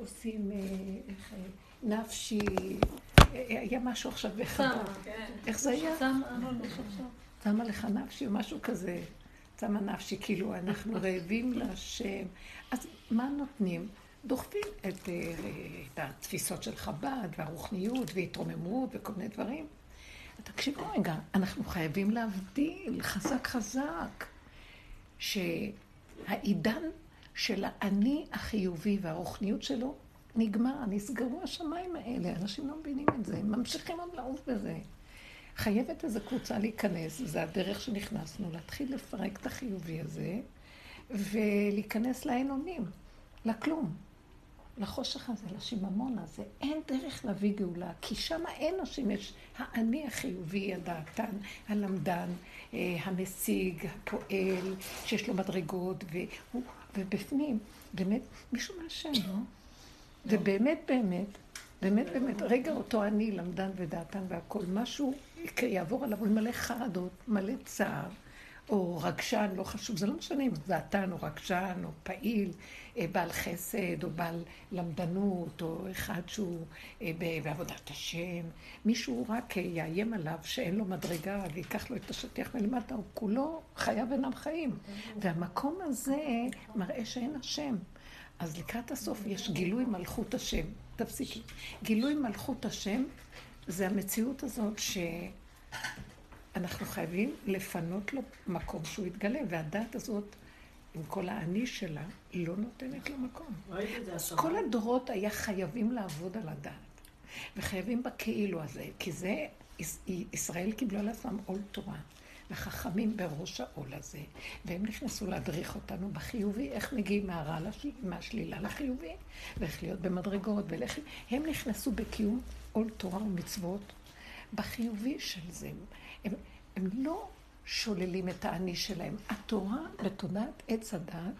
עושים איך, נפשי, היה משהו עכשיו בחדר. כן. איך זה היה? שמה לך נפשי או משהו כזה. שמה נפשי, כאילו אנחנו רעבים להשם. אז מה נותנים? דוחפים את, את התפיסות של חב"ד והרוחניות והתרוממות וכל מיני דברים. תקשיבו רגע, אנחנו חייבים להבדיל חזק חזק, שהעידן של האני החיובי והרוחניות שלו נגמר, נסגרו השמיים האלה, אנשים לא מבינים את זה, הם ממשיכים עוד לעוף בזה. חייבת איזו קבוצה להיכנס, וזה הדרך שנכנסנו, להתחיל לפרק את החיובי הזה, ולהיכנס לעינונים, לכלום. לחושך הזה, לשיממון הזה. אין דרך להביא גאולה, כי שם אין נשים, יש האני החיובי, הדעתן, הלמדן, אה, המשיג, הפועל, שיש לו מדרגות, והוא, ובפנים, באמת, מישהו מהשם, לא? ובאמת, באמת, באמת, באמת, רגע אותו אני, למדן ודעתן והכול, משהו יעבור עליו, הוא מלא חרדות, מלא צער. או רגשן, לא חשוב, זה לא משנה אם דעתן או רגשן או פעיל, אה, בעל חסד או בעל למדנות, או אחד שהוא אה, בעבודת השם. מישהו רק אה, יאיים עליו שאין לו מדרגה ויקח לו את השטיח מלמטה, הוא כולו חייו אינם חיים. והמקום הזה מראה שאין השם. אז לקראת הסוף יש גילוי מלכות השם. תפסיקי. גילוי מלכות השם זה המציאות הזאת ש... אנחנו חייבים לפנות לו מקום שהוא יתגלה, והדת הזאת, עם כל האני שלה, לא נותנת לו מקום. כל הדורות היה חייבים לעבוד על הדת, וחייבים בכאילו הזה, כי זה, ישראל קיבלו על עצמם עול תורה. וחכמים בראש העול הזה, והם נכנסו להדריך אותנו בחיובי, איך מגיעים מהרע, מהשלילה לחיובי, ואיך להיות במדרגות, ואיך... הם נכנסו בקיום עול תורה ומצוות בחיובי של זה. הם, הם לא שוללים את האני שלהם. התורה, בתודעת עץ הדת,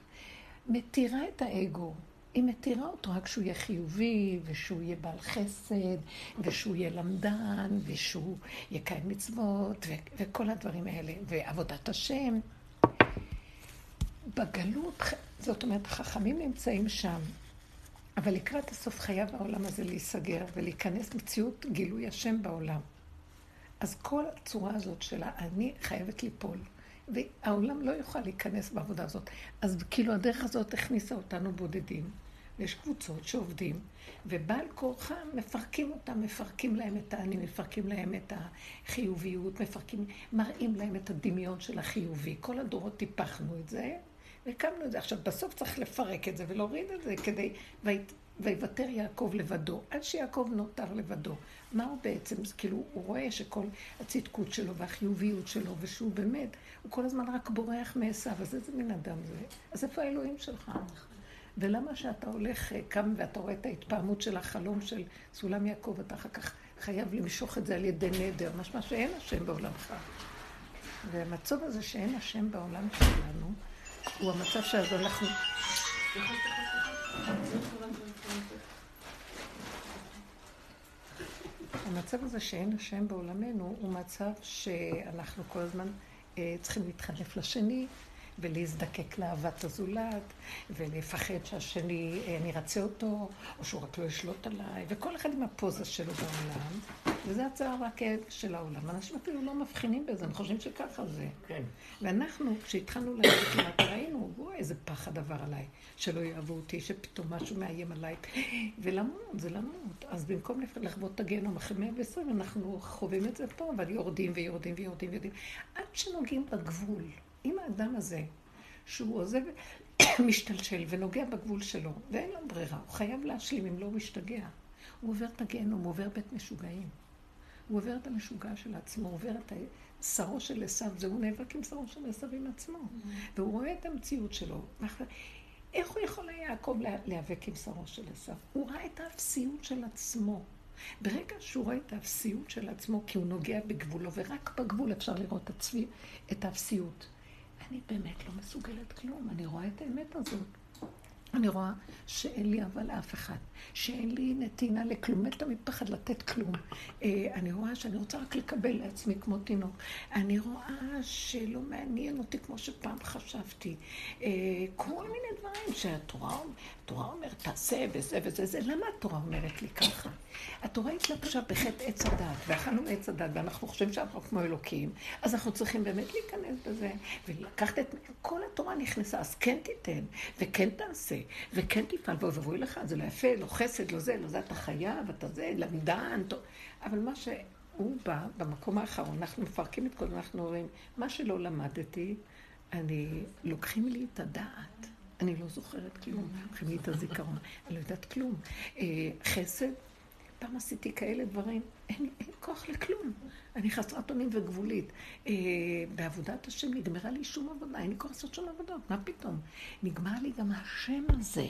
מתירה את האגו. היא מתירה אותו רק שהוא יהיה חיובי, ושהוא יהיה בעל חסד, ושהוא יהיה למדן, ושהוא יקיים מצוות, ו- וכל הדברים האלה, ועבודת השם. בגלות, זאת אומרת, החכמים נמצאים שם, אבל לקראת הסוף חייב העולם הזה להיסגר ולהיכנס מציאות גילוי השם בעולם. אז כל הצורה הזאת של האני חייבת ליפול. והעולם לא יוכל להיכנס בעבודה הזאת. אז כאילו הדרך הזאת הכניסה אותנו בודדים. ויש קבוצות שעובדים, ובעל כורחם מפרקים אותם, מפרקים להם את האני, מפרקים להם את החיוביות, מפרקים, מראים להם את הדמיון של החיובי. כל הדורות טיפחנו את זה, והקמנו את זה. עכשיו, בסוף צריך לפרק את זה ולהוריד את זה כדי... ויוותר יעקב לבדו, עד שיעקב נותר לבדו. מה הוא בעצם? כאילו, הוא רואה שכל הצדקות שלו והחיוביות שלו, ושהוא באמת, הוא כל הזמן רק בורח מעשיו, אז איזה מין אדם זה? אז איפה האלוהים שלך? ולמה שאתה הולך, אה, קם ואתה רואה את ההתפעמות של החלום של סולם יעקב, אתה אחר כך חייב למשוך את זה על ידי נדר, משמע שאין השם בעולמך. והמצב הזה שאין השם בעולם שלנו, הוא המצב שאז אנחנו... המצב הזה שאין השם בעולמנו הוא מצב שאנחנו כל הזמן אה, צריכים להתחנף לשני ולהזדקק לאהבת הזולת ולפחד שהשני, אה, אני ארצה אותו או שהוא רק לא ישלוט עליי וכל אחד עם הפוזה שלו בעולם וזה הצער והכאב של העולם. אנשים אפילו לא מבחינים בזה, הם חושבים שככה זה. כן. ואנחנו, כשהתחלנו להגיד כמעט ראינו, וואי, איזה פחד עבר עליי, שלא יאהבו אותי, שפתאום משהו מאיים עליי, ולמות, זה למות. אז במקום לחוות את הגיהנום אחרי 120, אנחנו חווים את זה פה, אבל יורדים ויורדים ויורדים ויורדים, עד שנוגעים בגבול. אם האדם הזה, שהוא עוזב, משתלשל ונוגע בגבול שלו, ואין לו ברירה, הוא חייב להשלים, אם לא הוא משתגע. הוא עובר את הגיהנום, הוא עובר בית משוגעים. הוא עובר את המשוגע של עצמו, הוא עובר את שרו של עשיו, זה הוא נאבק עם שרו של עשיו עם עצמו. Mm-hmm. והוא רואה את המציאות שלו. איך הוא יכול היה יעקב להיאבק עם שרו של עשיו? הוא ראה את האפסיות של עצמו. ברגע שהוא רואה את האפסיות של עצמו, כי הוא נוגע בגבולו, ורק בגבול אפשר לראות את האפסיות. אני באמת לא מסוגלת כלום, אני רואה את האמת הזאת. אני רואה שאין לי אבל לאף אחד, שאין לי נתינה לכלום, אין תמיד פחד לתת כלום. אה, אני רואה שאני רוצה רק לקבל לעצמי כמו תינוק. אני רואה שלא מעניין אותי כמו שפעם חשבתי. אה, כל מיני דברים שהתורה התורה אומרת, תעשה וזה וזה, זה. למה התורה אומרת לי ככה? התורה התלבשה בחטא עץ הדת, ואכלנו עץ הדת, ואנחנו חושבים שאנחנו כמו אלוקים, אז אנחנו צריכים באמת להיכנס בזה, ולקחת את... כל התורה נכנסה, אז כן תיתן, וכן תעשה, וכן תפעל, ואוי לך, זה לא יפה, לא חסד, לא זה, לא זה, אתה חייב, אתה זה, למדן, טוב. אבל מה שהוא בא, במקום האחרון, אנחנו מפרקים את כל זה, אנחנו אומרים, מה שלא למדתי, אני, לוקחים לי את הדעת. אני לא זוכרת כלום, לוקחים לי את הזיכרון, אני לא יודעת כלום. אה, חסד, פעם עשיתי כאלה דברים, אין, אין כוח לכלום. אני חסרת אונים וגבולית. אה, בעבודת השם נגמרה לי שום עבודה, אין לי כוח לעשות שום עבודות, מה פתאום? נגמר לי גם השם הזה.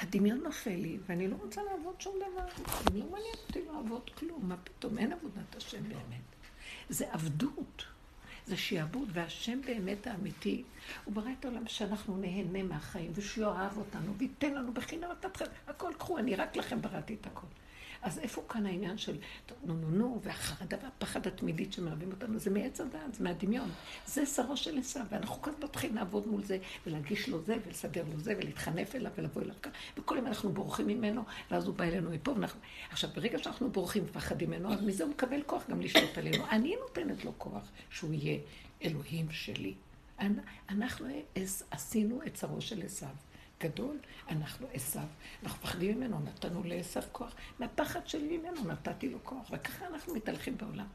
הדמיון נופל לי, ואני לא רוצה לעבוד שום דבר. לא מעניין אותי לעבוד כלום, מה פתאום? אין עבודת השם באמת. זה עבדות. זה שיעבוד, והשם באמת האמיתי, הוא ברא את העולם שאנחנו נהנה מהחיים, ושיאהב אותנו, וייתן לנו בחינם את הכל קחו, אני רק לכם בראתי את הכל. אז איפה כאן העניין של נו נו נו, והחרדה והפחד התמידית שמלווים אותנו, זה מעץ הדעת, זה מהדמיון. זה שרו של עשיו, ואנחנו כאן מתחילים לעבוד מול זה, ולהגיש לו זה, ולסדר לו זה, ולהתחנף אליו, ולבוא אליו כאן, וכל יום אנחנו בורחים ממנו, ואז הוא בא אלינו מפה, ואנחנו... עכשיו, ברגע שאנחנו בורחים ומפחדים ממנו, אז מזה הוא מקבל כוח גם לשלוט עלינו. אני נותנת לו כוח שהוא יהיה אלוהים שלי. אנחנו עשינו את שרו של עשיו. גדול, אנחנו עשו. אנחנו מפחדים ממנו, נתנו לעשו כוח. מהפחד שלי ממנו נתתי לו כוח, וככה אנחנו מתהלכים בעולם.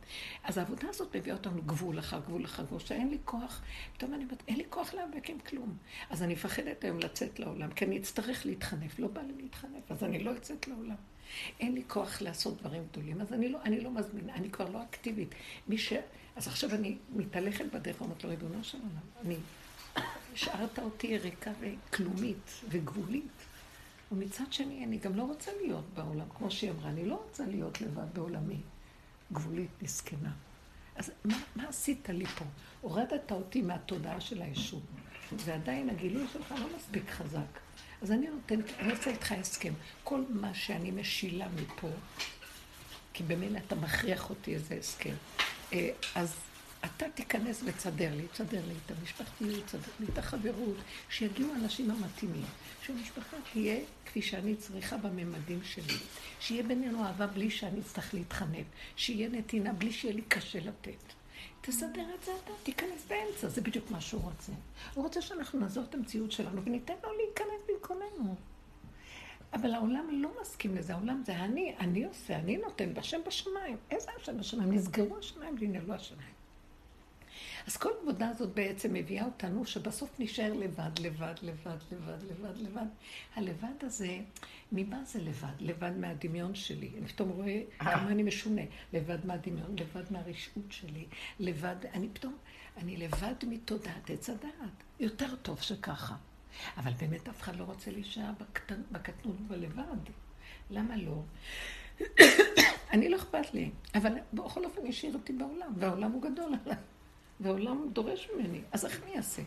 אז העבודה הזאת מביאה אותנו גבול אחר גבול אחר גבול, שאין לי כוח, פתאום אני אומרת, אין לי כוח להיאבק עם כלום. אז אני מפחדת היום לצאת לעולם, כי אני אצטרך להתחנף, לא בא לי להתחנף, אז אני לא יוצאת לעולם. אין לי כוח לעשות דברים גדולים, אז אני לא, אני לא מזמינה, אני כבר לא אקטיבית. מי ש... אז עכשיו אני מתהלכת בדרך ואומרת לו, ריבונו של עולם, אני השארת אותי ריקה וכלומית וגבולית. ומצד שני, אני גם לא רוצה להיות בעולם, כמו שהיא אמרה, אני לא רוצה להיות לבד בעולמי, גבולית, מסכנה. אז מה, מה עשית לי פה? הורדת אותי מהתודעה של הישות, ועדיין הגילוי שלך לא מספיק חזק. אז אני נותנת, אני עושה איתך הסכם. כל מה שאני משילה מפה, כי במילא אתה מכריח אותי איזה הסכם, אה, אז אתה תיכנס ותסדר לי, תסדר לי את המשפחתיות, תסדר לי את החברות, שיגיעו האנשים המתאימים, שהמשפחה תהיה כפי שאני צריכה בממדים שלי, שיהיה בינינו אהבה בלי שאני אצטרך להתחנף, שיהיה נתינה בלי שיהיה לי קשה לתת. תסדר את זה אתה, תיכנס באמצע, זה בדיוק מה שהוא רוצה. הוא רוצה שאנחנו נעזוב את המציאות שלנו וניתן לו להיכנס במקומנו. אבל העולם לא מסכים לזה, העולם זה אני, אני עושה, אני נותן, בשם בשמיים. איזה השם בשמיים? נסגרו השמיים ונעלו השמיים. אז כל העבודה הזאת בעצם מביאה אותנו שבסוף נשאר לבד, לבד, לבד, לבד, לבד, לבד. הלבד הזה, ממה זה לבד? לבד מהדמיון שלי. אני פתאום רואה כמה אני משונה. לבד מהדמיון, לבד מהרשעות שלי. לבד, אני פתאום, אני לבד מתודעת עץ הדעת. יותר טוב שככה. אבל באמת אף אחד לא רוצה להישאר בקטנות ובלבד. למה לא? אני לא אכפת לי, אבל בכל אופן השאיר אותי בעולם, והעולם הוא גדול עליי. והעולם דורש ממני, אז איך אני אעשה?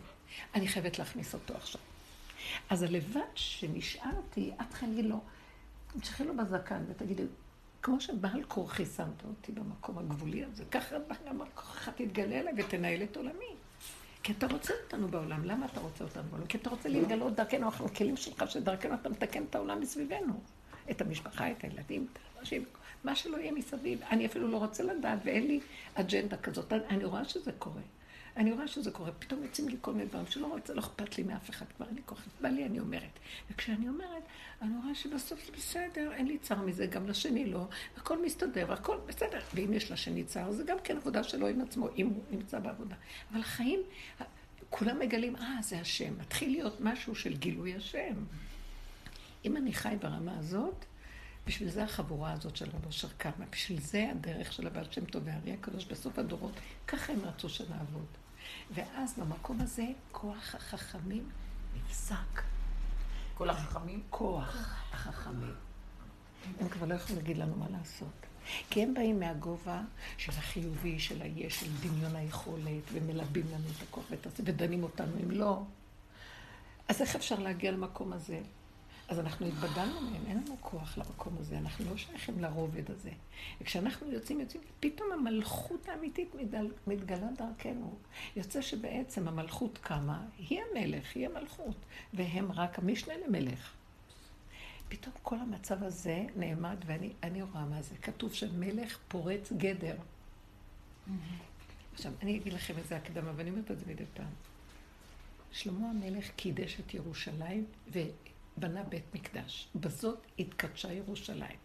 אני חייבת להכניס אותו עכשיו. אז הלבד שנשארתי, את תחלי לו, תמשכי לו בזקן ותגידי, כמו שבעל כורחי שמת אותי במקום הגבולי הזה, ככה בעל כורחך תתגלה אליי ותנהל את עולמי. כי אתה רוצה אותנו בעולם. למה אתה רוצה אותנו בעולם? כי אתה רוצה להתגלות דרכנו, אנחנו הכלים שלך, שדרכנו אתה מתקן את העולם מסביבנו. את המשפחה, את הילדים, את האנשים. מה שלא יהיה מסביב. אני אפילו לא רוצה לדעת, ואין לי אג'נדה כזאת. אני רואה שזה קורה. אני רואה שזה קורה. פתאום יוצאים לי כל מיני דברים שלא רוצה, לא אכפת לי מאף אחד כבר, אני כוחת. בא לי, אני אומרת. וכשאני אומרת, אני רואה שבסוף זה בסדר, אין לי צער מזה, גם לשני לא, הכל מסתדר, הכל בסדר. ואם יש לשני צער, זה גם כן עבודה שלו עם עצמו, אם הוא נמצא בעבודה. אבל החיים, כולם מגלים, אה, זה השם. מתחיל להיות משהו של גילוי השם. אם אני חי ברמה הזאת, בשביל זה החבורה הזאת של רבו קמה, בשביל זה הדרך של הבעל שם טוב והארי הקדוש בסוף הדורות, ככה הם רצו שנעבוד. ואז במקום הזה כוח החכמים נפסק. כל החכמים? כוח החכמים. הם כבר לא יכולים להגיד לנו מה לעשות. כי הם באים מהגובה של החיובי, של היש, של דמיון היכולת, ומלבים לנו את הכוח ודנים אותנו אם לא. אז איך אפשר להגיע למקום הזה? אז אנחנו התבדלנו מהם, אין לנו כוח למקום הזה, אנחנו לא שייכים לרובד הזה. וכשאנחנו יוצאים, יוצאים, פתאום המלכות האמיתית מתגל, מתגלה דרכנו. יוצא שבעצם המלכות קמה, היא המלך, היא המלכות, והם רק המשנה למלך. פתאום כל המצב הזה נעמד, ואני רואה מה זה. כתוב שמלך פורץ גדר. עכשיו, אני אגיד לכם איזה הקדמה, ואני אומרת את זה מדי פעם. שלמה המלך קידש את ירושלים ובנה בית מקדש. בזאת התקדשה ירושלים.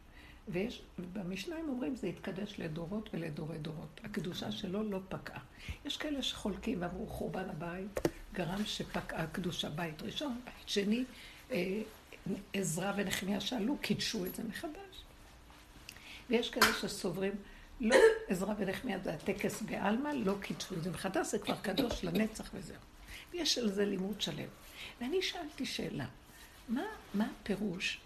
ויש, במשנה הם אומרים, זה התקדש לדורות ולדורי דורות. הקדושה שלו לא פקעה. יש כאלה שחולקים ואמרו, חורבן הבית גרם שפקעה קדושה בית ראשון, בית שני, אה, עזרא ונחמיה שאלו, קידשו את זה מחדש. ויש כאלה שסוברים, לא, עזרא ונחמיה זה הטקס בעלמא, לא קידשו את זה מחדש, זה כבר קדוש לנצח וזהו. ויש על זה לימוד שלם. ואני שאלתי שאלה, מה, מה הפירוש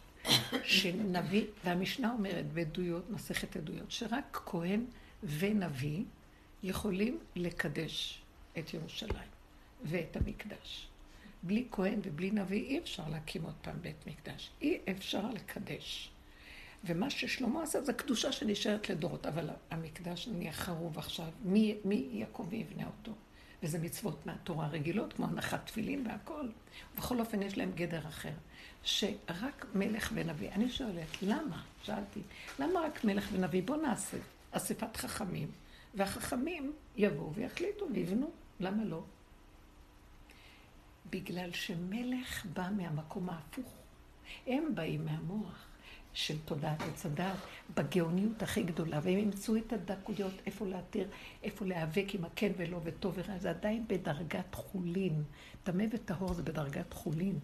שנביא, והמשנה אומרת בעדויות, מסכת עדויות, שרק כהן ונביא יכולים לקדש את ירושלים ואת המקדש. בלי כהן ובלי נביא אי אפשר להקים עוד פעם בית מקדש. אי אפשר לקדש. ומה ששלמה עשה זה קדושה שנשארת לדורות, אבל המקדש נהיה חרוב עכשיו, מי, מי יקום ויבנה אותו? וזה מצוות מהתורה רגילות, כמו הנחת תפילין והכל. ובכל אופן יש להם גדר אחר, שרק מלך ונביא. אני שואלת, למה? שאלתי, למה רק מלך ונביא? בואו נעשה אספת חכמים, והחכמים יבואו ויחליטו ויבנו. למה לא? בגלל שמלך בא מהמקום ההפוך. הם באים מהמוח. של תודעת עץ הדת, בגאוניות הכי גדולה, והם ימצאו את הדקויות, איפה להתיר, איפה להיאבק עם הכן ולא וטוב ורע, זה עדיין בדרגת חולין. טמא וטהור זה בדרגת חולין,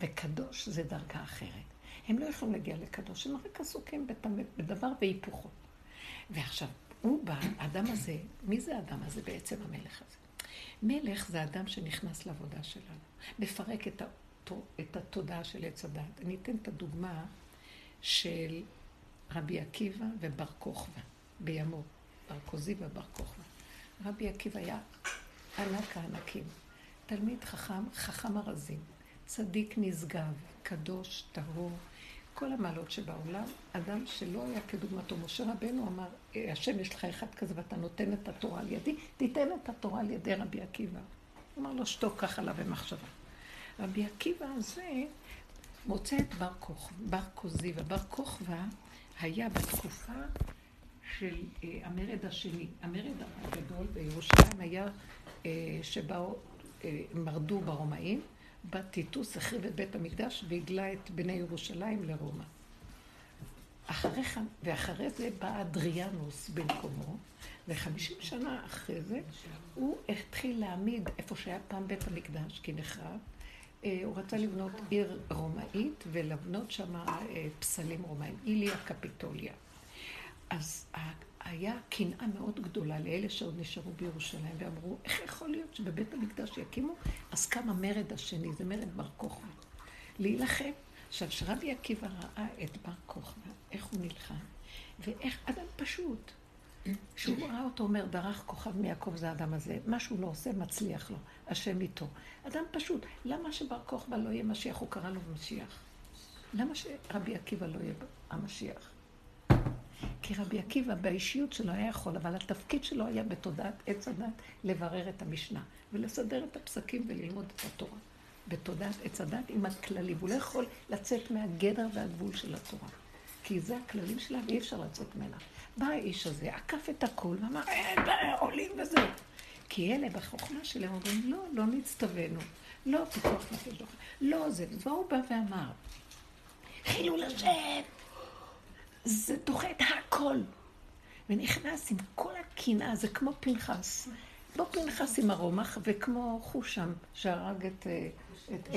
וקדוש זה דרגה אחרת. הם לא יכולים להגיע לקדוש, הם רק עסוקים בטמא, בדבר והיפוכו. ועכשיו, הוא בא, האדם הזה, מי זה האדם הזה בעצם, המלך הזה? מלך זה אדם שנכנס לעבודה שלנו, מפרק את התודעה של עץ הדת. אני אתן את הדוגמה של רבי עקיבא ובר כוכבא בימו, בר כוזי ובר כוכבא. רבי עקיבא היה ענק הענקים, תלמיד חכם, חכם ארזים, צדיק נשגב, קדוש, טהור, כל המעלות שבעולם, אדם שלא היה כדוגמתו. משה רבנו אמר, השם יש לך אחד כזה ואתה נותן את התורה על ידי, תיתן את התורה על ידי רבי עקיבא. אמר לו, שתוק ככה לה במחשבה. רבי עקיבא הזה מוצא את בר, כוכ... בר כוזיבא. בר כוכבא היה בתקופה של אה, המרד השני. המרד הגדול בירושלים היה אה, שבאו, אה, מרדו ברומאים, בא טיטוס, החריב את בית המקדש והגלה את בני ירושלים לרומא. אחריך, ואחרי זה בא אדריאנוס במקומו, וחמישים שנה אחרי זה הוא התחיל להעמיד איפה שהיה פעם בית המקדש, כי נחרב, הוא רצה לבנות עיר רומאית ולבנות שם אה, פסלים רומאים, איליה קפיטוליה. אז היה קנאה מאוד גדולה לאלה שעוד נשארו בירושלים, ואמרו, איך יכול להיות שבבית המקדש יקימו? אז קם המרד השני, זה מרד בר כוכבא. להילחם. עכשיו, כשרבי עקיבא ראה את בר כוכבא, איך הוא נלחם, ואיך אדם פשוט, כשהוא ראה אותו אומר, דרך כוכב מיעקב זה האדם הזה, מה שהוא לא עושה, מצליח לו, השם איתו. אדם פשוט, למה שבר כוכבא לא יהיה משיח? הוא קרא לו משיח. למה שרבי עקיבא לא יהיה המשיח? כי רבי עקיבא באישיות שלו היה יכול, אבל התפקיד שלו היה בתודעת עץ הדת לברר את המשנה ולסדר את הפסקים וללמוד את התורה. בתודעת עץ הדת עם הכללים. הוא לא יכול לצאת מהגדר והגבול של התורה. כי זה הכללים שלה ואי אפשר לצאת ממנה. בא האיש הזה, עקף את הכל ואמר, אין, עולים וזהו. כי אלה בחוכמה שלהם אומרים, לא, לא נצטווינו. לא פיתוח נפש לא זה. והוא בא ואמר, חילול השם, זה דוחה את הכל. ונכנס עם כל הקנאה, זה כמו פנחס. לא פנחס עם הרומח, וכמו חושם, שהרג את, אה, את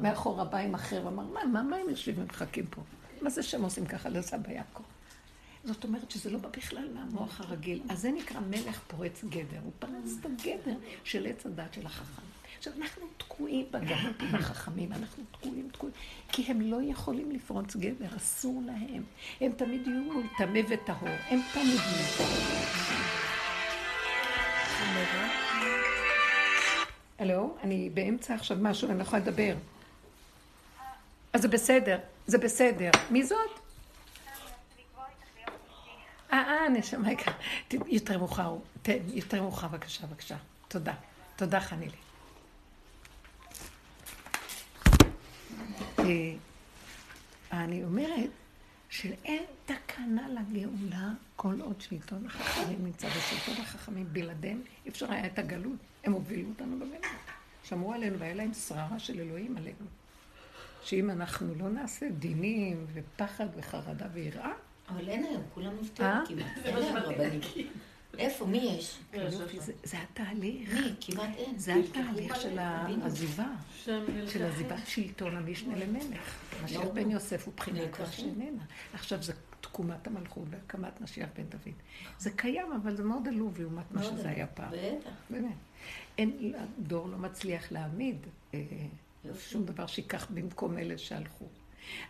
מאחור הבא עם אחר, ואמר, מה, מה, מה הם יושבים ומחכים פה? מה זה שהם עושים ככה לסבא יעקב? זאת אומרת שזה לא בא בכלל מהמוח הרגיל. אז זה נקרא מלך פורץ גדר. הוא פרץ את הגדר של עץ הדת של החכם. עכשיו, אנחנו תקועים בגלות עם החכמים, אנחנו תקועים, תקועים, כי הם לא יכולים לפרוץ גדר, אסור להם. הם תמיד יהיו טמא וטהור, הם תמיד יהיו. הלו, אני באמצע עכשיו משהו, אני לא יכולה לדבר. אז זה בסדר, זה בסדר. מי זאת? אה, אה, נשמה יקרה. יותר מאוחר, יותר מאוחר, בבקשה, בבקשה. תודה. תודה, חנילי. אה, אני אומרת שאין תקנה לגאולה כל עוד שלטון החכמים נמצא בשלטון החכמים. בלעדיהם אי אפשר היה את הגלות. הם הובילו אותנו בגלות. שמרו עלינו והיה להם שררה של אלוהים עלינו. שאם אנחנו לא נעשה דינים ופחד וחרדה ויראה... אבל אין היום, כולם נפטרו אה? כמעט. אין היום רבנים. איפה? מי יש? זה התהליך. מי? כמעט אין. זה התהליך של העזיבה. של עזיבת שלטון המשנה למלך. משיח בן יוסף הוא בחינת כך שאיננה. עכשיו זה תקומת המלכות והקמת משיח בן דוד. זה קיים, אבל זה מאוד עלוב לעומת מה שזה היה פעם. בטח. באמת. אין, הדור לא מצליח להעמיד אה, שום דבר שייקח במקום אלה שהלכו.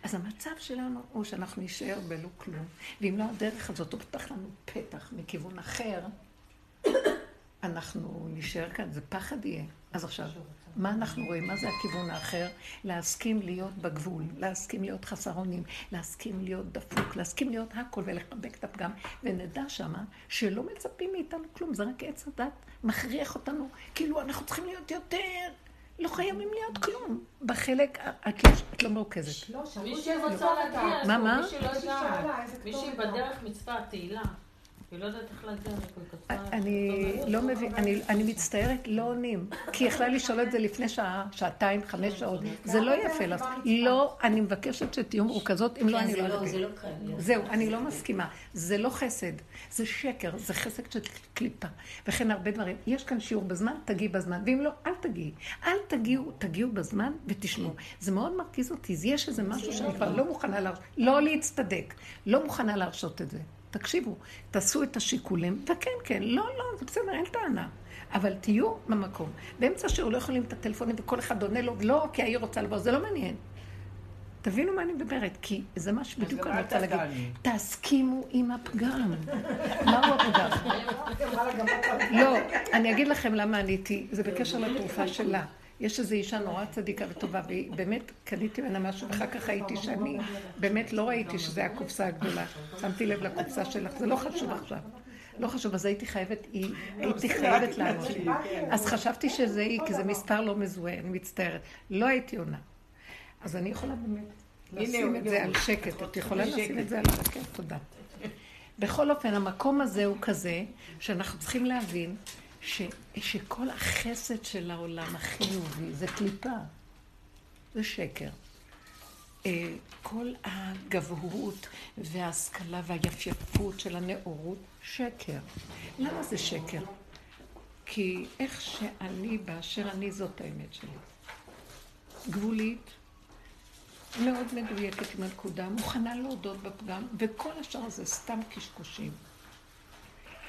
אז המצב שלנו הוא שאנחנו נישאר בלא כלום, ואם לא הדרך הזאת תפתח לנו פתח מכיוון אחר, אנחנו נישאר כאן, זה פחד יהיה. אז עכשיו, מה אנחנו רואים? מה זה הכיוון האחר? להסכים להיות בגבול, להסכים להיות חסר אונים, להסכים להיות דפוק, להסכים להיות הכל ולחבק את הפגם, ונדע שמה שלא מצפים מאיתנו כלום, זה רק עץ הדת מכריח אותנו, כאילו אנחנו צריכים להיות יותר לא חייבים להיות כלום. בחלק, את לא, לא מרוכזת. מי שרוצה להגיע, מה, מה? מי שלא יודע, מישהי בדרך מצווה, תהילה. היא לא יודעת איך להגיע אני לא מבין, אני מצטערת, לא עונים. כי היא יכלה לשאול את זה לפני שעה, שעתיים, חמש שעות. זה לא יפה לך. לא, אני מבקשת שתהיו מרוכזות, אם לא, אני לא אדבר. זהו, אני לא מסכימה. זה לא חסד, זה שקר, זה חסד של קליפה. וכן הרבה דברים. יש כאן שיעור בזמן, תגיעי בזמן. ואם לא, אל תגיעי. אל תגיעו, תגיעו בזמן ותשמעו. זה מאוד מרגיז אותי. יש איזה משהו שאני כבר לא מוכנה להרשות, לא להצטדק. לא מוכנה להרשות את זה. תקשיבו, תעשו את השיקולים, וכן, כן, לא, לא, זה בסדר, אין טענה. אבל תהיו במקום. באמצע השיעור לא יכולים את הטלפונים וכל אחד עונה לו, לא, כי העיר רוצה לבוא, זה לא מעניין. תבינו מה אני מדברת, כי זה מה שבדיוק אני רוצה להגיד. תסכימו עם הפגם. מהו הפגם? לא, אני אגיד לכם למה עניתי, זה בקשר לתרופה שלה. יש איזו אישה נורא צדיקה וטובה, והיא באמת, קניתי ממנה משהו, ואחר כך ראיתי שאני, באמת לא ראיתי שזה הקופסה הגדולה. שמתי לב לקופסה שלך, זה לא חשוב עכשיו. לא חשוב, אז הייתי חייבת, הייתי חייבת לענות. אז חשבתי שזה היא, כי זה מספר לא מזוהה, אני מצטערת. לא הייתי עונה. אז אני יכולה באמת לשים את זה על שקט. את יכולה לשים את זה על שקט? תודה. בכל אופן, המקום הזה הוא כזה, שאנחנו צריכים להבין ש, שכל החסד של העולם החיובי זה קליפה, זה שקר. אה, כל הגבהות וההשכלה והיפייפות של הנאורות, שקר. למה זה שקר? כי איך שאני באשר אני, זאת האמת שלי. גבולית, מאוד מדויקת עם הנקודה, מוכנה להודות בפגם, וכל השאר זה סתם קשקושים.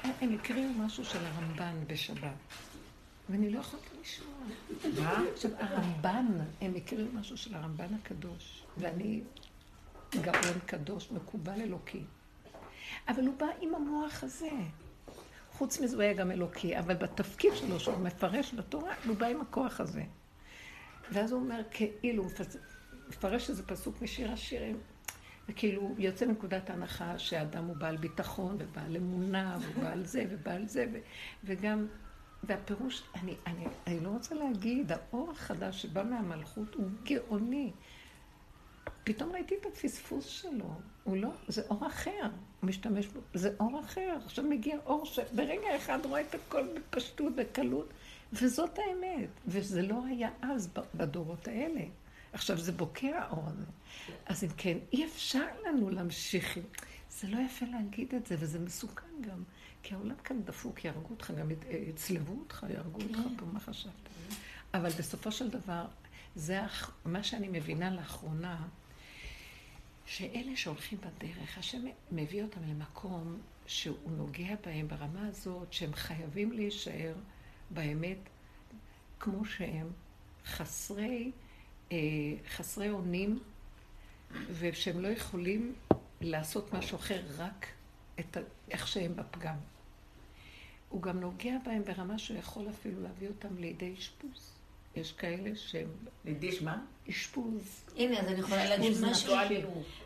הם הקריאו משהו של הרמב"ן בשבת, ואני לא יכולת לשמוע. מה? עכשיו, הרמב"ן, הם הקריאו משהו של הרמב"ן הקדוש, ואני גאון קדוש, מקובל אלוקי. אבל הוא בא עם המוח הזה. חוץ מזה הוא היה גם אלוקי, אבל בתפקיד שלו, שהוא מפרש בתורה, הוא בא עם הכוח הזה. ואז הוא אומר, כאילו, הוא מפרש איזה פסוק משיר השירים, וכאילו יוצא מנקודת ההנחה שהאדם הוא בעל ביטחון ובעל אמונה ובעל זה ובעל זה ו, וגם, והפירוש, אני, אני, אני לא רוצה להגיד, האור החדש שבא מהמלכות הוא גאוני. פתאום ראיתי את הפספוס שלו, הוא לא, זה אור אחר, הוא משתמש בו, זה אור אחר. עכשיו מגיע אור שברגע אחד רואה את הכל בפשטות, בקלות, וזאת האמת, וזה לא היה אז בדורות האלה. עכשיו, זה בוקע האור הזה. אז אם כן, אי אפשר לנו להמשיך. זה לא יפה להגיד את זה, וזה מסוכן גם. כי העולם כאן דפוק, יהרגו אותך, גם יצלבו אותך, יהרגו אותך פה, מה חשבת? אבל בסופו של דבר, זה מה שאני מבינה לאחרונה, שאלה שהולכים בדרך, השם מביא אותם למקום שהוא נוגע בהם ברמה הזאת, שהם חייבים להישאר באמת כמו שהם, חסרי... אה, חסרי אונים, ושהם לא יכולים לעשות משהו אחר, רק את ה... איך שהם בפגם. הוא גם נוגע בהם ברמה שהוא יכול אפילו להביא אותם לידי אשפוז. יש כאלה שהם... לידיש מה? אשפוז. הנה, אז אני יכולה להגיד משהו.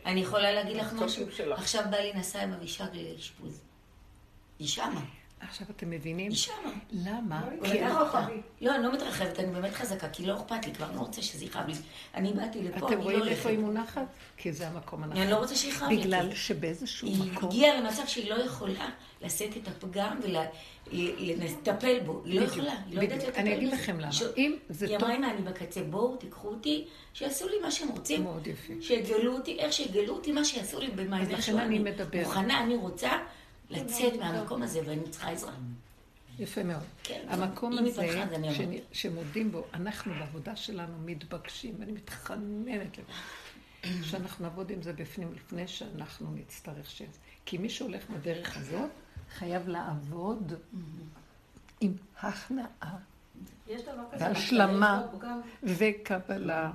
אני יכולה להגיד לך משהו. עכשיו בעלי נסע עם אבישג לאשפוז. היא שמה. עכשיו אתם מבינים? היא שמה. למה? כי לא, אני לא מתרחבת, אני באמת חזקה, כי לא אכפת לי, כבר לא רוצה שזה יכאב לי. אני באתי לפה, אני לא הולכת. אתם רואים איפה היא מונחת? כי זה המקום הנכון. אני לא רוצה שיכאב לי. בגלל שבאיזשהו מקום... היא הגיעה למצב שהיא לא יכולה לשאת את הפגם ולטפל בו. היא לא יכולה, היא לא יודעת לטפל בזה. אני אגיד לכם למה. אם זה טוב... היא אמרה, הנה, אני בקצה, בואו, תיקחו אותי, שיעשו לי מה שהם רוצים. מאוד יפה. שיגלו אותי, איך שיגלו אותי, מה שיעשו לי במעייני שואה. אז לכן אני מדברת. מוכנה, אני רוצה לצאת מהמקום הזה, ואני צריכה עזרה. יפה מאוד. כן, המקום הזה, ש... שמודים בו, אנחנו בעבודה שלנו מתבקשים, ואני מתחננת לזה, שאנחנו נעבוד עם זה בפנים לפני שאנחנו נצטרך ש... כי מי שהולך בדרך הזאת, חייב לעבוד עם הכנעה, והשלמה, וקבלה,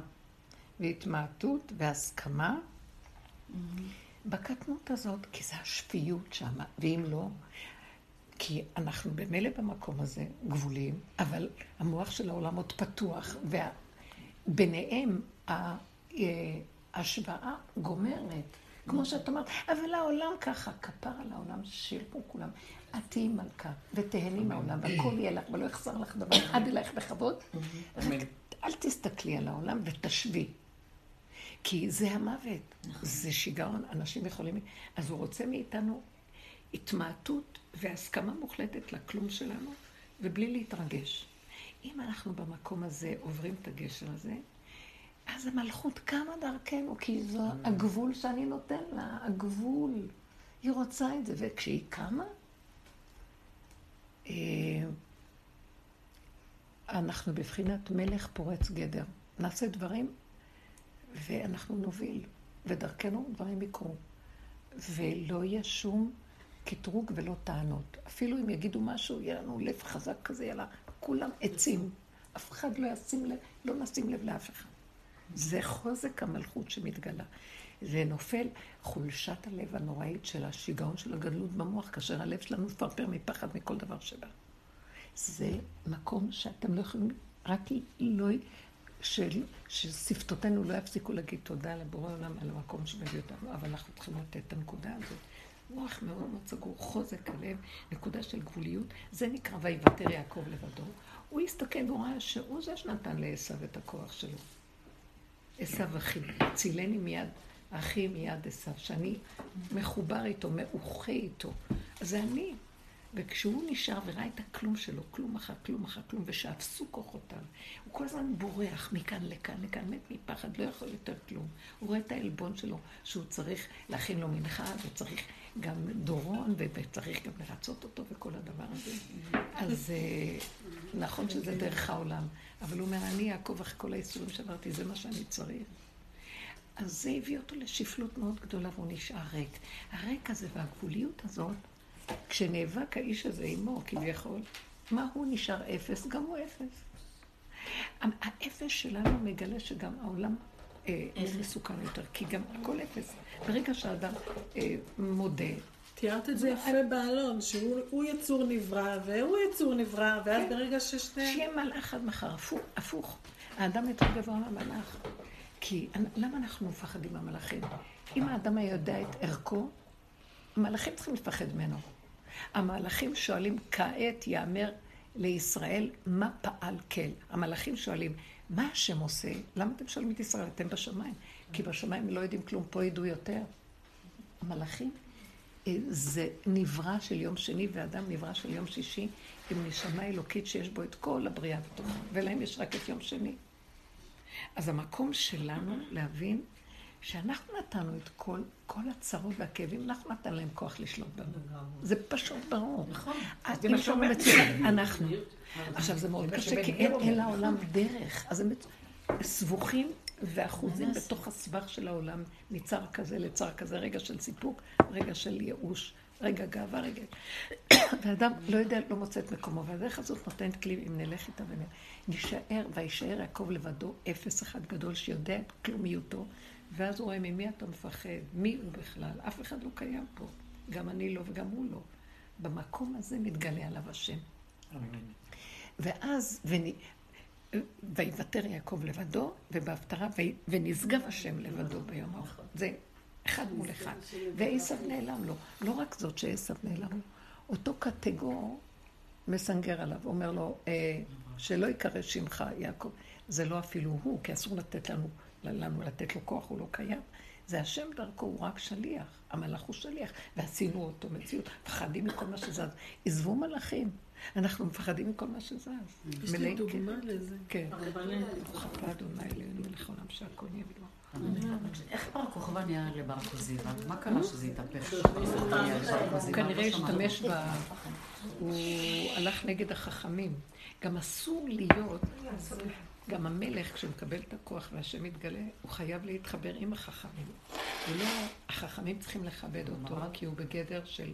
והתמעטות, והסכמה. בקטנות הזאת, כי זה השפיות שם, ואם לא, כי אנחנו במילא במקום הזה גבוליים, אבל המוח של העולם עוד פתוח, וביניהם ההשוואה גומרת. כמו שאת אומרת, אבל העולם ככה, כפר על העולם, שילמו כולם. את תהיי מלכה, ותהני מהעולם, והכל יהיה לך, ולא יחסר לך דבר, עד אלייך בכבוד. רק אל תסתכלי על העולם ותשווי. כי זה המוות, זה שיגעון, אנשים יכולים... אז הוא רוצה מאיתנו התמעטות והסכמה מוחלטת לכלום שלנו, ובלי להתרגש. אם אנחנו במקום הזה עוברים את הגשר הזה, אז המלכות קמה דרכנו, כי זה הגבול שאני נותן לה, הגבול. היא רוצה את זה, וכשהיא קמה, אה, אנחנו בבחינת מלך פורץ גדר. נעשה דברים ואנחנו נוביל, ודרכנו דברים יקרו. ולא יהיה שום קטרוג ולא טענות. אפילו אם יגידו משהו, יהיה לנו לב חזק כזה, יאללה, כולם עצים. אף אחד לא ישים לב, לא נשים לב לאף אחד. זה חוזק המלכות שמתגלה. זה נופל חולשת הלב הנוראית של השיגעון של הגדלות במוח, כאשר הלב שלנו מפרפר מפחד מכל דבר שבא. זה מקום שאתם לא יכולים, רק לא, של, ששפתותינו לא יפסיקו להגיד תודה לבורא עולם על המקום שמביא אותנו, אבל אנחנו צריכים לתת את הנקודה הזאת. מוח מאוד מאוד סגור, חוזק הלב, נקודה של גבוליות, זה נקרא ויוותר יעקב לבדו. הוא הסתכל ראה שהוא זה שנתן לעשו את הכוח שלו. עשו אחי, צילני מיד, אחי מיד עשו, שאני מחובר איתו, מאוחה איתו. אז זה אני. וכשהוא נשאר וראה את הכלום שלו, כלום אחר כלום אחר כלום, ושאפסו כוחותיו, הוא כל הזמן בורח מכאן לכאן לכאן, מת מפחד, לא יכול יותר כלום. הוא רואה את העלבון שלו, שהוא צריך להכין לו מנחה, וצריך גם דורון, וצריך גם לרצות אותו וכל הדבר הזה. אז אה, נכון שזה דרך העולם, אבל הוא אומר, אני אעקוב אחרי כל האיסורים שאמרתי, זה מה שאני צריך. אז זה הביא אותו לשפלות מאוד גדולה, והוא נשאר ריק. הריק הזה והגבוליות הזאת, כשנאבק האיש הזה עמו, כביכול, מה הוא נשאר אפס? גם הוא אפס. האפס שלנו מגלה שגם העולם אה, מסוכן יותר, כי גם הכל אפס. ברגע שאדם אה, מודה... תיארת את זה יפה באלון, שהוא יצור נברא והוא יצור נברא, ואז כן. ברגע ששניהם... שיהיה מלאך עד מחר, הפוך, הפוך. האדם יותר גבוה מהמלאך. כי למה אנחנו מפחדים מהמלאכים? אם האדם היה יודע את ערכו, המלאכים צריכים לפחד ממנו. המלאכים שואלים, כעת יאמר לישראל, מה פעל כל? המלאכים שואלים, מה השם עושה? למה אתם שואלים את ישראל? אתם בשמיים. כי בשמיים לא יודעים כלום, פה ידעו יותר. המלאכים אה, זה נברא של יום שני, ואדם נברא של יום שישי, עם נשמה אלוקית שיש בו את כל הבריאה בתוכה, ולהם יש רק את יום שני. אז המקום שלנו להבין שאנחנו נתנו את כל, כל הצרות והכאבים, אנחנו נתנו להם כוח לשלוט בנו. זה פשוט ברור. נכון. זה מה שאומר. אנחנו. עכשיו, זה מאוד קשה, כי אין לעולם דרך. אז הם סבוכים ואחוזים בתוך הסבך של העולם, מצר כזה לצר כזה, רגע של סיפוק, רגע של ייאוש, רגע גאווה, רגע... ואדם לא יודע, לא מוצא את מקומו, והדרך הזאת נותנת כלי, אם נלך איתה ונשאר, וישאר יעקב לבדו, אפס אחד גדול שיודע את כלומיותו, ואז הוא רואה ממי אתה מפחד, מי הוא בכלל, אף אחד לא קיים פה, גם אני לא וגם הוא לא. במקום הזה מתגלה עליו השם. ואז, ויוותר יעקב לבדו, ובהפטרה, ונשגב השם לבדו ביום האחרון. זה אחד מול אחד. ועשב נעלם לו. לא רק זאת שעשב נעלם לו, אותו קטגור מסנגר עליו, אומר לו, אה, שלא ייקרא שמך יעקב. זה לא אפילו הוא, כי אסור לתת לנו, לנו לתת לו כוח, הוא לא קיים. זה השם דרכו, הוא רק שליח. המלאך הוא שליח. ועשינו אותו מציאות. מפחדים מכל מה שזז. עזבו מלאכים. אנחנו מפחדים מכל מה שזז. יש לי דוגמה לזה. כן. ברוך אתה אדוני אלינו מלך עולם שהכל יהיה בדבר. איך בר כוכבא נהיה לבר כוזיבא? מה קרה שזה התהפך? הוא כנראה השתמש ב... הוא הלך נגד החכמים. גם אסור להיות... גם המלך, כשהוא מקבל את הכוח והשם מתגלה, הוא חייב להתחבר עם החכמים. ולא, החכמים צריכים לכבד אותו, כי הוא בגדר של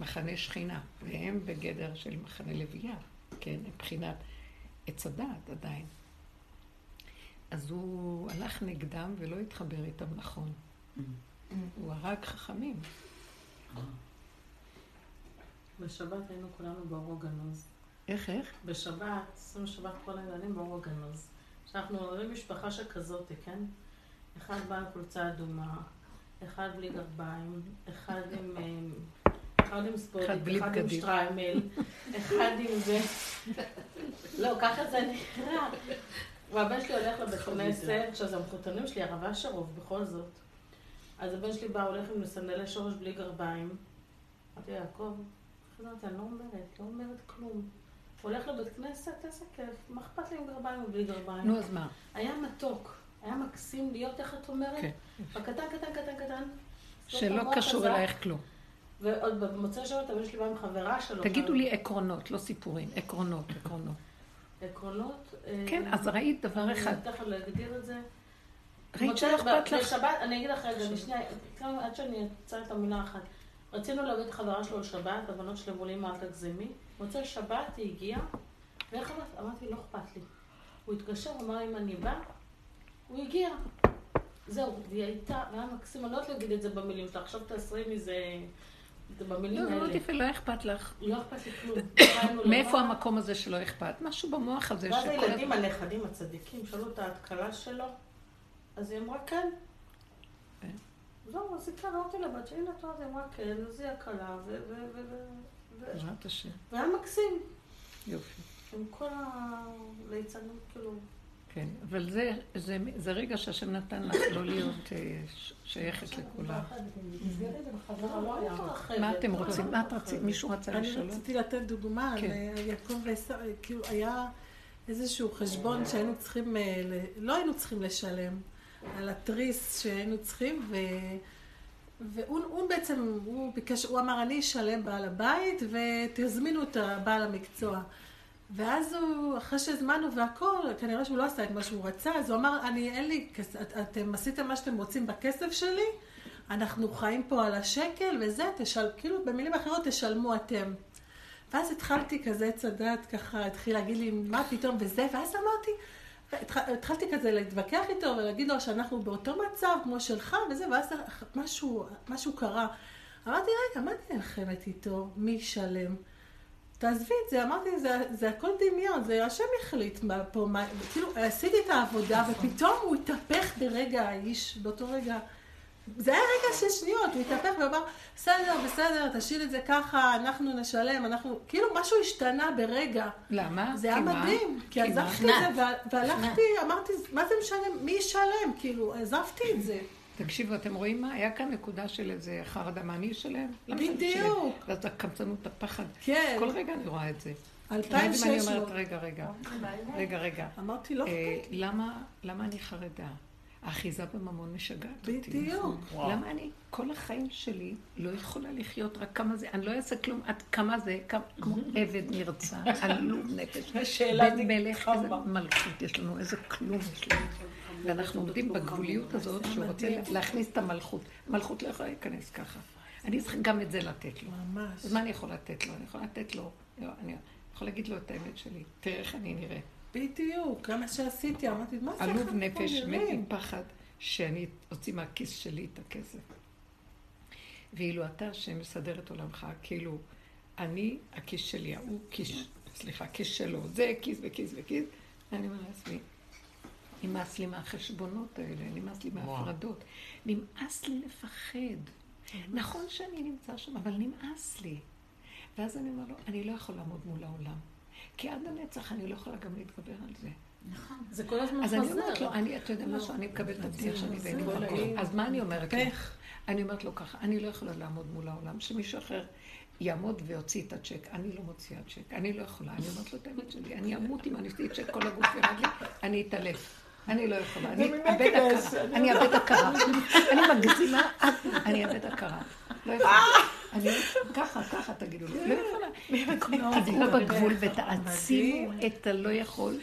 מחנה שכינה, והם בגדר של מחנה לוויה, כן, מבחינת עץ הדעת עדיין. אז הוא הלך נגדם ולא התחבר איתם נכון. הוא הרג חכמים. בשבת היינו כולנו באור הגנוז. איך, איך? בשבת, עשינו שבת כל הילדים באור הגנוז. שאנחנו רואים משפחה שכזאת, כן? אחד בא עם חולצה אדומה, אחד בלי גרביים, אחד עם... אה, אחד עם ספורט, אחד עם שטריימל, אחד עם זה. לא, ככה זה נקרא. והבן שלי הולך לבית כנסת, עכשיו זה המחותנים שלי, הרב אשרוב, בכל זאת. אז הבן שלי בא, הולך עם סנדלי שורש בלי גרביים. אמרתי, יעקב, אני לא אומרת, לא אומרת כלום. הולך לבית כנסת, איזה כיף, מה אכפת לי עם גרביים או בלי גרביים? נו, אז מה? היה מתוק, היה מקסים להיות, איך את אומרת? כן. בקטן, קטן, קטן, קטן. שלא קשור אלייך כלום. ועוד במוצאי שבת הבן שלי בא עם חברה שלו. תגידו לי עקרונות, לא סיפורים, עקרונות, עקרונות. עקרונות? כן, אז ראית דבר אחד. אני תכף להגדיר את זה. ראית שלא אכפת לך? בשבת, אני אגיד לך רגע, שנייה, עד שאני אצא את המילה אחת. רצינו להביא את החברה שלו לשבת, הבנות שלי אמרו לי, אל תגזימי. מוצאי שבת היא הגיעה, ואיך אמרת? אמרתי, לא אכפת לי. הוא התקשר, אמר אם אני בא, הוא הגיע. זהו, והיא הייתה, והיה מקסים, אני לא יודעת להגיד את זה במילים שלה, עכשיו תעשרי מזה, זה במילים האלה. לא, מאוד יפה, לא אכפת לך. לא אכפת לי כלום. מאיפה המקום הזה שלא אכפת? משהו במוח הזה ואז הילדים, הנכדים הצדיקים, שאלו את ההתקלה שלו, אז היא אמרה כן. כן. זהו, אז היא קרה אותי לבת שלי, היא אמרה כן, אז היא הקלה, ו... בעזרת השם. והיה מקסים. יופי. עם כל הליצנות, כאילו. כן, אבל זה, זה, זה רגע שהשם נתן לך לא להיות אה, שייכת לכולם. מה אתם רוצים? מה את רצית? מישהו רצה לשאול? אני רציתי לתת דוגמה כן. ליעקב ועשו, כאילו היה איזשהו חשבון שהיינו צריכים, אה, לא היינו צריכים לשלם על התריס שהיינו צריכים, ו... והוא בעצם, הוא ביקש, הוא אמר, אני אשלם בעל הבית ותזמינו את הבעל המקצוע. ואז הוא, אחרי שהזמנו והכל, כנראה שהוא לא עשה את מה שהוא רצה, אז הוא אמר, אני, אין לי, אתם עשיתם מה שאתם רוצים בכסף שלי, אנחנו חיים פה על השקל וזה, תשל, כאילו במילים אחרות תשלמו אתם. ואז התחלתי כזה צדת, ככה התחיל להגיד לי, מה פתאום וזה, ואז אמרתי, התחלתי כזה להתווכח איתו ולהגיד לו שאנחנו באותו מצב כמו שלך וזה, ואז משהו, משהו קרה. אמרתי, רגע, מה אני נלחמת איתו? מי ישלם? תעזבי את זה, אמרתי, זה, זה הכל דמיון, זה השם החליט מה, פה, מה, כאילו, עשיתי את העבודה ופתאום הוא התהפך ברגע האיש, באותו רגע. זה היה רגע של שניות, הוא התהפך ואמר, בסדר, בסדר, תשאיר את זה ככה, אנחנו נשלם, אנחנו, כאילו משהו השתנה ברגע. למה? זה היה מדהים, כי עזבתי את זה, והלכתי, אמרתי, מה זה משלם, מי ישלם? כאילו, עזבתי את זה. תקשיבו, אתם רואים מה? היה כאן נקודה של איזה חרדה, מה אני אשלם? בדיוק. ואז הקמצנות, הפחד. כן. כל רגע אני רואה את זה. 2,600. אני אומרת, רגע, רגע, רגע, רגע. אמרתי, לא אה, למה אני חרדה? האחיזה בממון משגעת אותי. בדיוק. למה אני כל החיים שלי לא יכולה לחיות רק כמה זה, אני לא אעשה כלום עד כמה זה, כמו עבד נרצע, עלוב נפש. בן מלך, איזה מלכות יש לנו, איזה כלום יש לנו. ואנחנו עומדים בגבוליות הזאת שהוא רוצה להכניס את המלכות. מלכות לא יכולה להיכנס ככה. אני צריכה גם את זה לתת לו. ממש. אז מה אני יכולה לתת לו? אני יכולה לתת לו, לא, אני יכולה להגיד לו את האמת שלי. תראה איך אני נראה. בדיוק, גם מה שעשיתי, אמרתי, מה זה? עלוב נפש, מת מפחד שאני אוציא מהכיס שלי את הכסף. ואילו אתה שמסדר את עולמך, כאילו, אני, הכיס שלי, ההוא כיס, סליחה, כיס שלו, זה כיס וכיס וכיס, אני אומרת לעצמי, נמאס לי מהחשבונות האלה, נמאס לי מההפרדות, נמאס לי לפחד. נכון שאני נמצא שם, אבל נמאס לי. ואז אני אומר לו, אני לא יכול לעמוד מול העולם. כי עד הנצח אני לא יכולה גם להתגבר על זה. נכון. זה כל הזמן חוזר. אז אני אומרת לו, אני, אתה יודע משהו, אני מקבלת את הפתיח שלי ואין לי מקום. אז מה אני אומרת לו? אני אומרת לו ככה, אני לא יכולה לעמוד מול העולם, שמישהו אחר יעמוד ויוציא את הצ'ק. אני לא מוציאה צ'ק, אני לא יכולה. אני אומרת לו את האמת שלי, אני אמות אם אני אוציא צ'ק, כל הגוף ירד לי, אני אתעלף. אני לא יכולה, אני אאבד הכרה, אני אאבד הכרה. אני מגזימה, אני אאבד הכרה. לא יכולה. אני ככה, ככה תגידו לי. לא יכולה. תגידו בגבול ותעצימו את הלא יכול.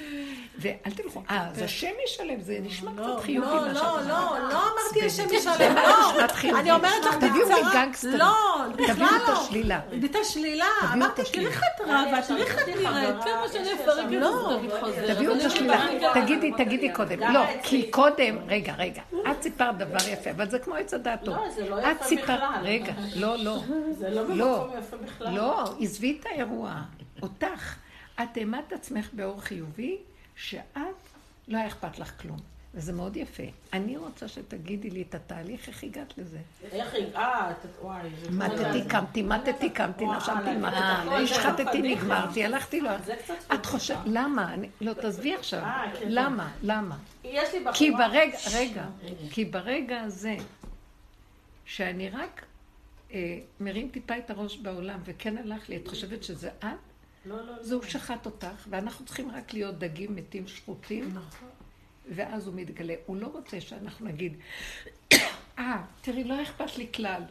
ואל תלכו, אה, אז השם ישלם, זה נשמע לא, קצת חיובי. לא, לא, לא, לא אמרתי השם ישלם, לא. אני אומרת לך תביאו מגנגסטר. לא, בכלל לא. תביאו את השלילה. את השלילה. אמרתי, תראי איך את רבה, תראי איך את נראית. כמה שאני אפרק את לא. זה, תביאו את השלילה. תגידי, תגידי קודם. לא, כי קודם, רגע, רגע. את סיפרת דבר יפה, אבל זה כמו עץ הדעתו. לא, זה לא יפה בכלל. רגע, לא, לא. זה לא במקום יפה בכלל. לא, עזבי את האירוע. אותך. את העמדת עצמך באור חיובי, שאת, לא היה אכפת לך כלום. וזה מאוד יפה. אני רוצה שתגידי לי את התהליך, איך הגעת לזה. איך הגעת? וואי. מתתי, קמתי, מתתי, קמתי, נשמתי, מתתי, השחטתי, נגמרתי, הלכתי לו. את חושבת, למה? לא, תעזבי עכשיו. אה, כן, למה? למה? יש לי בחורה... כי ברגע, רגע, כי ברגע הזה, שאני רק אה, מרים טיפה את הראש בעולם, וכן הלך לי, את חושבת שזה את? לא, לא, לא. זה הוא שחט אותך, ואנחנו צריכים רק להיות דגים מתים שחוטים, נכון. ואז הוא מתגלה. הוא לא רוצה שאנחנו נגיד, אה, תראי, לא אכפת לי כלל.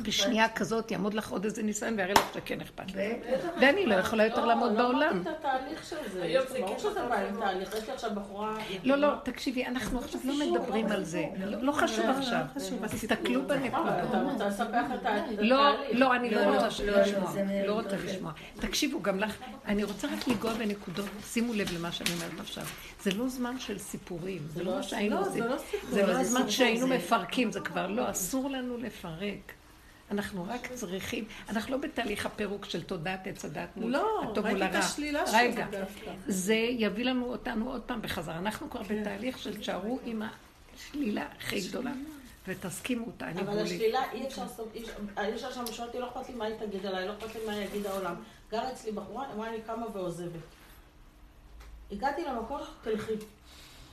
בשנייה כזאת יעמוד לך עוד איזה ניסיון ויראה לך שכן אכפת לי. ואני לא יכולה יותר לעמוד בעולם. לא אמרתי את התהליך של זה. ברור שזה בא עם תהליך. יש לי עכשיו בחורה... לא, לא, תקשיבי, אנחנו עכשיו לא מדברים על זה. לא חשוב עכשיו. תסתכלו בנקודה. אתה רוצה לספח את התהליך? לא, לא, אני לא רוצה לשמוע. לא רוצה לשמוע. תקשיבו, גם לך, אני רוצה רק לנגוע בנקודות. שימו לב למה שאני אומרת עכשיו. זה לא זמן של סיפורים. זה לא מה שהיינו עושים. זה לא זמן שהיינו מפרקים. זה כבר לא, אסור לנו לפרק. אנחנו רק צריכים, אנחנו לא בתהליך הפירוק של תודעת עץ הדת מול לא, הטוב מול הרע. ראיתי את השלילה שלו רגע, זה יביא לנו אותנו עוד פעם בחזרה. אנחנו כבר כן. בתהליך של תשארו עם השלילה הכי גדולה, ותסכימו אותה, אני אבל גבולית. השלילה אי אפשר לעשות, אי אפשר- שם לשאול אותי, לא אכפת לי מה היא תגיד עליי, לא אכפת לי מה יגיד העולם. גרה אצלי בחורה, אמרה לי קמה ועוזבת. הגעתי למקום, תלכי.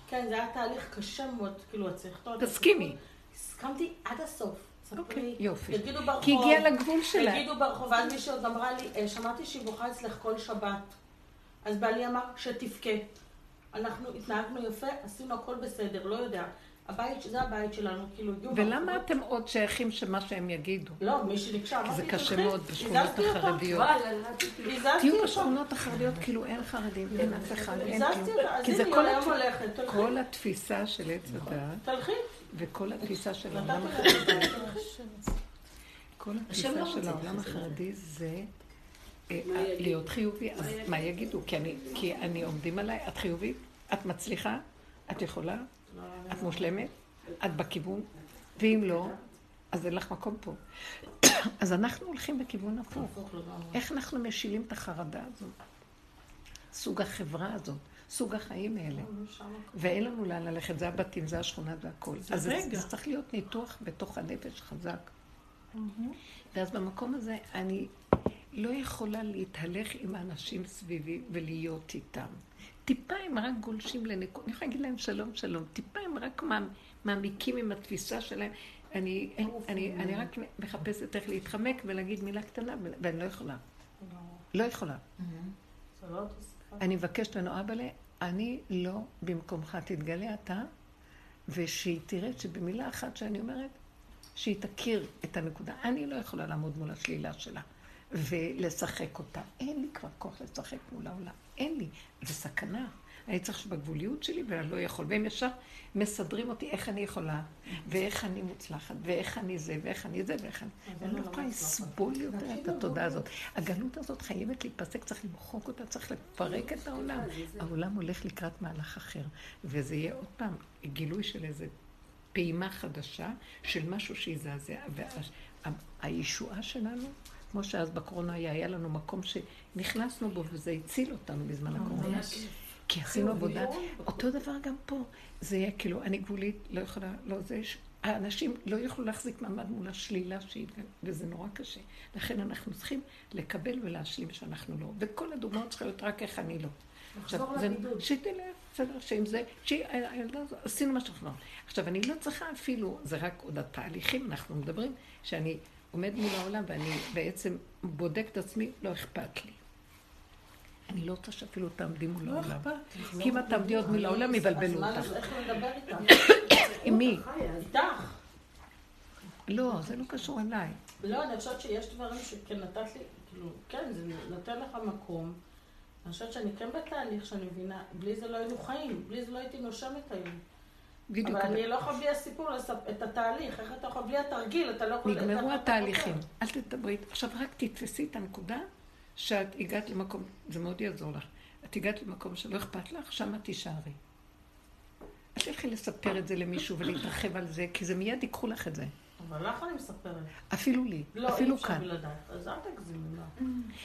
כן, זה היה תהליך קשה מאוד, כאילו, את צריכה... תסכימי. הסכמתי עד הסוף. אוקיי, ספרי, יופי. יגידו ברחוב. כי הגיע לגבול שלה. יגידו ברחוב, ואז מישהי עוד אמרה לי, "אה, שמעתי שהיא בוכה אצלך כל שבת. אז בעלי אמר שתבכה. אנחנו התנהגנו יפה, עשינו הכל בסדר, לא יודע. הבית, זה הבית שלנו, כאילו, הגיעו ולמה. אתם עוד שייכים שמה שהם יגידו? לא, מי שביקשה, אמרתי, זה קשה. מאוד בשכונות. החרדיות. הזזתי תהיו. בשכונות החרדיות כאילו אין חרדים, אין אף אחד, אין כלום. כי זה כל התפיסה של עץ הדת, תלכי. וכל התפיסה של העולם החרדי. כל התפיסה לא של העולם. החרדי זה אה, להיות חיובי. אז מה יגידו? כי אני- עומדים עליי, את חיובית? את מצליחה? את יכולה? את מושלמת? את בכיוון? ואם לא, אז אין לך מקום פה. אז אנחנו הולכים בכיוון הפוך. איך אנחנו משילים את החרדה הזאת? סוג החברה הזאת, סוג החיים האלה. ואין לנו לאן ללכת, זה הבתים, זה השכונה, זה הכל. זה אז זה, צריך להיות ניתוח בתוך הנפש חזק. ואז במקום הזה אני לא יכולה להתהלך עם האנשים סביבי ולהיות איתם. טיפה הם רק גולשים לנקודה, אני יכולה להגיד להם שלום שלום, טיפה הם רק מעמ- מעמיקים עם התפיסה שלהם. אני, אני, אני, אני רק מחפשת איך להתחמק ולהגיד מילה קטנה, ואני לא יכולה. לא יכולה. אני מבקשת ממנו, אבאלה, אני לא במקומך, תתגלה אתה, ושהיא תראה שבמילה אחת שאני אומרת, שהיא תכיר את הנקודה. אני לא יכולה לעמוד מול השלילה שלה ולשחק אותה. אין לי כבר כוח לשחק מול העולם. אין לי. זה סכנה. אני צריך שבגבוליות שלי ואני לא יכול. והם ישר מסדרים אותי איך אני יכולה, ואיך אני מוצלחת, ואיך אני זה, ואיך אני זה, ואיך אני... אני לא יכולה לסבול יותר את התודעה הזאת. הגלות הזאת חייבת להיפסק, צריך למחוק אותה, צריך לפרק את העולם. העולם הולך לקראת מהלך אחר, וזה יהיה עוד פעם גילוי של איזה פעימה חדשה של משהו שיזעזע. והישועה שלנו, כמו שאז בקורונה היה, היה לנו מקום שנכנסנו בו וזה הציל אותנו בזמן הקורונה. כי עשינו עבודה. אותו דבר גם פה. זה יהיה כאילו, אני גבולית, לא יכולה, לא זה, האנשים לא יוכלו להחזיק מעמד מול השלילה שהתגלה, וזה נורא קשה. לכן אנחנו צריכים לקבל ולהשלים שאנחנו לא. וכל הדוגמאות צריכות להיות רק איך אני לא. לחזור לבידוד. שתלך, בסדר, שעם זה, שהילדה הזאת, עשינו מה שאנחנו... עכשיו, אני לא צריכה אפילו, זה רק עוד התהליכים, אנחנו מדברים, שאני עומד מול העולם ואני בעצם בודק את עצמי, לא אכפת לי. אני לא רוצה שאפילו תעמדי מול לא העולם. כי אם את תעמדי עוד מול העולם, יבלבלו אז אותך. מה, איך לדבר איתך? עם מי? איתך. לא, זה לא קשור אליי. לא, אני חושבת שיש דברים שכן נתת לי, כאילו, כן, זה נותן לך מקום. אני חושבת שאני כן בתהליך שאני מבינה, בלי זה לא היינו חיים, בלי זה לא הייתי נושמת היום. בדיוק. אבל אני לא יכולה בלי הסיפור, את התהליך, איך אתה יכול, בלי התרגיל, אתה לא יכול... נגמרו התהליכים. אל תדברי. עכשיו רק תתפסי את הנקודה שאת הגעת למקום, זה מאוד יעזור לך. את הגעת למקום שלא אכפת לך, שמה תישארי. אל תלכי לספר את זה למישהו ולהתרחב על זה, כי זה מיד ייקחו לך את זה. אבל לך אני מספרת. אפילו לי, לא, אי אפילו אפשר כאן. בלעדייך, אז אל תגזימי, מה.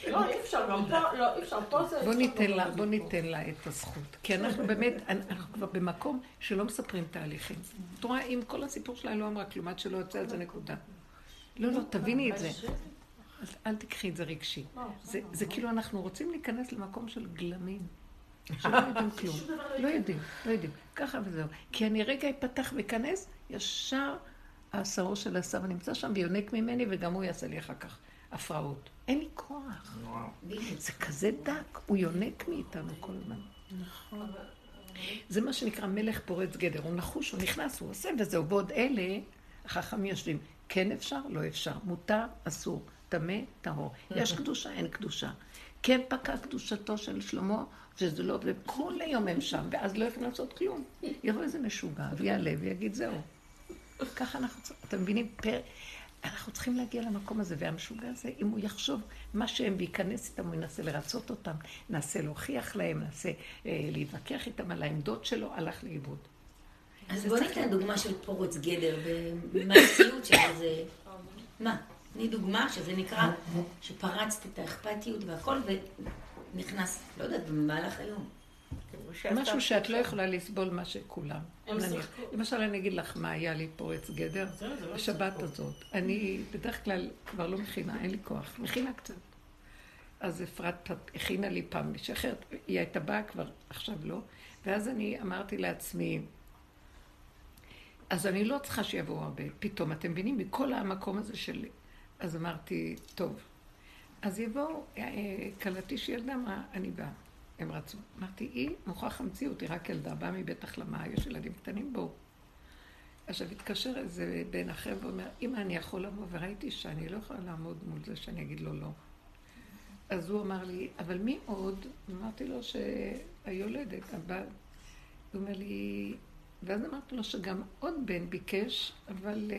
לא, אי אפשר, גם פה, לא, אי אפשר, פה זה... בוא ניתן לה, בוא. ניתן לה את הזכות. כי אנחנו באמת, אנחנו כבר במקום שלא מספרים תהליכים. את רואה, אם כל הסיפור שלה לא אמרה כלום, עד שלא יוצא על זה נקודה. לא, לא, תביני את זה. אז אל תקחי את זה רגשי. זה, זה כאילו אנחנו רוצים להיכנס למקום של גלמים. שלא יודעים כלום. לא יודעים, לא יודעים. ככה וזהו. כי אני רגע אפתח ואכנס, ישר השעור של הסבא נמצא שם ויונק ממני, וגם הוא יעשה לי אחר כך הפרעות. אין לי כוח. זה כזה דק, הוא יונק מאיתנו כל הזמן. נכון. זה מה שנקרא מלך פורץ גדר. הוא נחוש, הוא נכנס, הוא עושה וזהו. ועוד אלה, החכמים יושבים. כן אפשר, לא אפשר. מותר, אסור. טמא, טהור. יש קדושה, אין קדושה. כן פקע קדושתו של שלמה, שזה לא, וכל היום הם שם, ואז לא יכולים לעשות כלום. יבוא איזה משוגע, ויעלה ויגיד זהו. ככה אנחנו צריכים, אתם מבינים? פר... אנחנו צריכים להגיע למקום הזה, והמשוגע הזה, אם הוא יחשוב מה שהם וייכנס איתם, הוא ינסה לרצות אותם, ננסה להוכיח להם, ננסה אה, להתווכח איתם על העמדות שלו, הלך לאיבוד. אז בוא ניתן דוגמה של פורץ גדר במעשיות של איזה... מה? תני דוגמה שזה נקרא שפרצת את האכפתיות והכל ונכנס, לא יודעת, במהלך היום. משהו שאת לא יכולה לסבול מה שכולם. למשל, אני אגיד לך מה היה לי פורץ גדר. לא בשבת. הזאת. אני בדרך כלל כבר לא מכינה, אין לי כוח. מכינה קצת. אז אפרת הכינה לי פעם מישהי אחרת, היא הייתה באה כבר, עכשיו לא. ואז אני אמרתי לעצמי, אז אני לא צריכה שיבואו הרבה. פתאום, אתם מבינים? מכל המקום הזה שלי. אז אמרתי, טוב. אז יבואו, אה, כלתי שילדה, מה, אני באה. הם רצו. אמרתי, היא מוכרח המציאות, היא רק ילדה, באה מבית החלמה, יש ילדים קטנים, בואו. עכשיו התקשר איזה בן אחר ואומר, אמא, אני יכול לבוא, וראיתי שאני לא יכולה לעמוד מול זה שאני אגיד לו לא. אז הוא אמר לי, אבל מי עוד? אמרתי לו שהיולדת, הבת. הוא אומר לי, ואז אמרתי לו שגם עוד בן ביקש, אבל uh,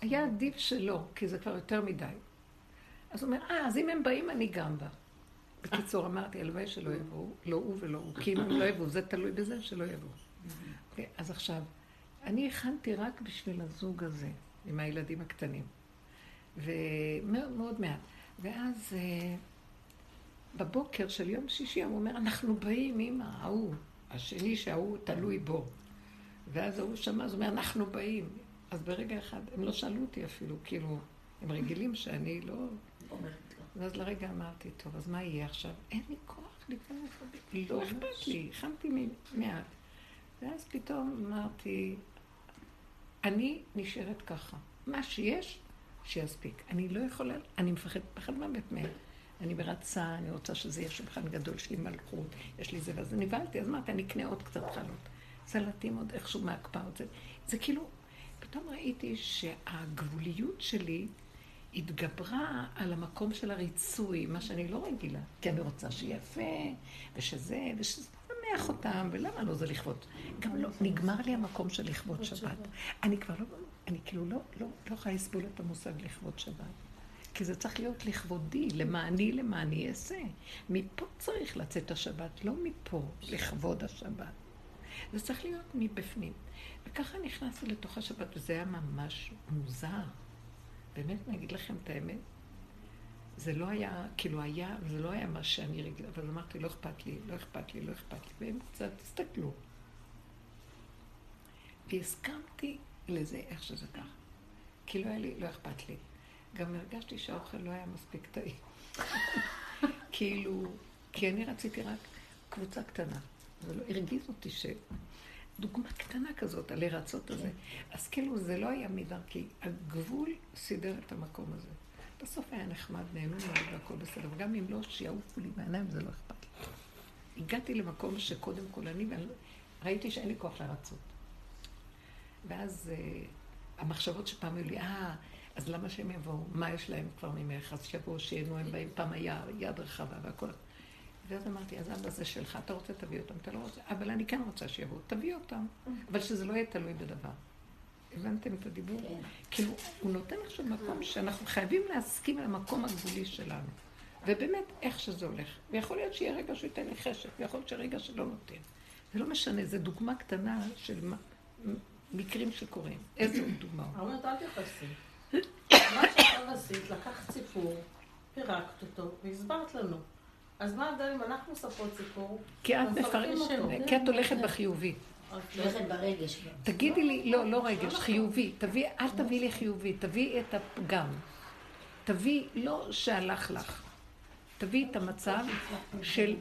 היה עדיף שלא, כי זה כבר יותר מדי. אז הוא אומר, אה, אז אם הם באים, אני גם בא. בקיצור, אמרתי, הלוואי שלא יבואו, לא הוא ולא הוא, כי אם הם לא יבואו, זה תלוי בזה שלא יבואו. אוקיי, אז עכשיו, אני הכנתי רק בשביל הזוג הזה, עם הילדים הקטנים. ומאוד מאוד מעט. ואז אה, בבוקר של יום שישי הוא אומר, אנחנו באים, אמא, ההוא, השני שההוא תלוי בו. ואז ההוא שמע, אז הוא אומר, אנחנו באים. אז ברגע אחד, הם לא שאלו אותי אפילו, כאילו, הם רגילים שאני לא... אומרת לו. ואז לרגע אמרתי, טוב, אז מה יהיה עכשיו? אין לי כוח להיכנס לזה. לא אכפת לי, הכנתי מעט. ואז פתאום אמרתי, אני נשארת ככה. מה שיש, שיספיק. אני לא יכולה, אני מפחד, פחד מוות מהם. אני מרצה, אני רוצה שזה יהיה שולחן גדול, יש לי מלכות, יש לי זה, ואז נבהלתי, אז אמרתי, אני אקנה עוד קצת חלות. סלטים עוד איכשהו מהקפאה, עוד זה. זה כאילו, פתאום ראיתי שהגבוליות שלי התגברה על המקום של הריצוי, מה שאני לא רגילה. כי אני רוצה שיהיה יפה, ושזה, ושזה שמח אותם, ולמה לא זה לכבוד? גם לא, נגמר לי המקום של לכבוד שבת. אני כבר לא, אני כאילו לא, לא, לא יכולה לסבול את המושג לכבוד שבת. כי זה צריך להיות לכבודי, למעני, למעני אעשה. מפה צריך לצאת השבת, לא מפה, לכבוד השבת. זה צריך להיות מבפנים. וככה נכנסתי לתוך השבת, וזה היה ממש מוזר. באמת, אני אגיד לכם את האמת, זה לא היה, כאילו היה, זה לא היה מה שאני רגילה, אבל אמרתי, לא אכפת לי, לא אכפת לי, לא אכפת לי, והם קצת הסתכלו. והסכמתי לזה, איך שזה ככה. כי לא היה לי, לא אכפת לי. גם הרגשתי שהאוכל לא היה מספיק טעים. כאילו, כי אני רציתי רק קבוצה קטנה. זה לא הרגיז אותי ש... דוגמה קטנה כזאת, על לרצות הזה. אז כאילו זה לא היה מדרכי, הגבול סידר את המקום הזה. בסוף היה נחמד, נהנו מאוד והכל בסדר, וגם אם לא, שיעופו לי בעיניים, זה לא אכפת לי. הגעתי למקום שקודם כל אני, ראיתי שאין לי כוח לרצות. ואז uh, המחשבות שפעם היו לי, אה, אז למה שהם יבואו? מה יש להם כבר ממך? אז שיבואו, שיהנו, הם באים, פעם היה יד רחבה והכל. ואז אמרתי, אז אבא זה שלך, אתה רוצה, תביא אותם, אתה לא רוצה, אבל אני כן רוצה שיבואו, תביא אותם, אבל שזה לא יהיה תלוי בדבר. הבנתם את הדיבור? כן. כאילו, הוא נותן עכשיו מקום שאנחנו חייבים להסכים למקום הגבולי שלנו. ובאמת, איך שזה הולך. ויכול להיות שיהיה רגע שהוא ייתן לי חשק, ויכול להיות שרגע שלא נותן. זה לא משנה, זו דוגמה קטנה של מקרים שקורים. איזה עוד דוגמה? אומרת, אל תכעסי. מה שעכשיו עשית, לקחת סיפור, פירקת אותו, והסברת לנו. אז מה ההבדל אם אנחנו מספרות סיפור? כי את מפרשת, כי את הולכת בחיובי. הולכת ברגש. תגידי לי, לא, לא רגש, חיובי. תביא, אל תביא לי חיובי, תביאי את הפגם. תביאי, לא שהלך לך. תביאי את המצב של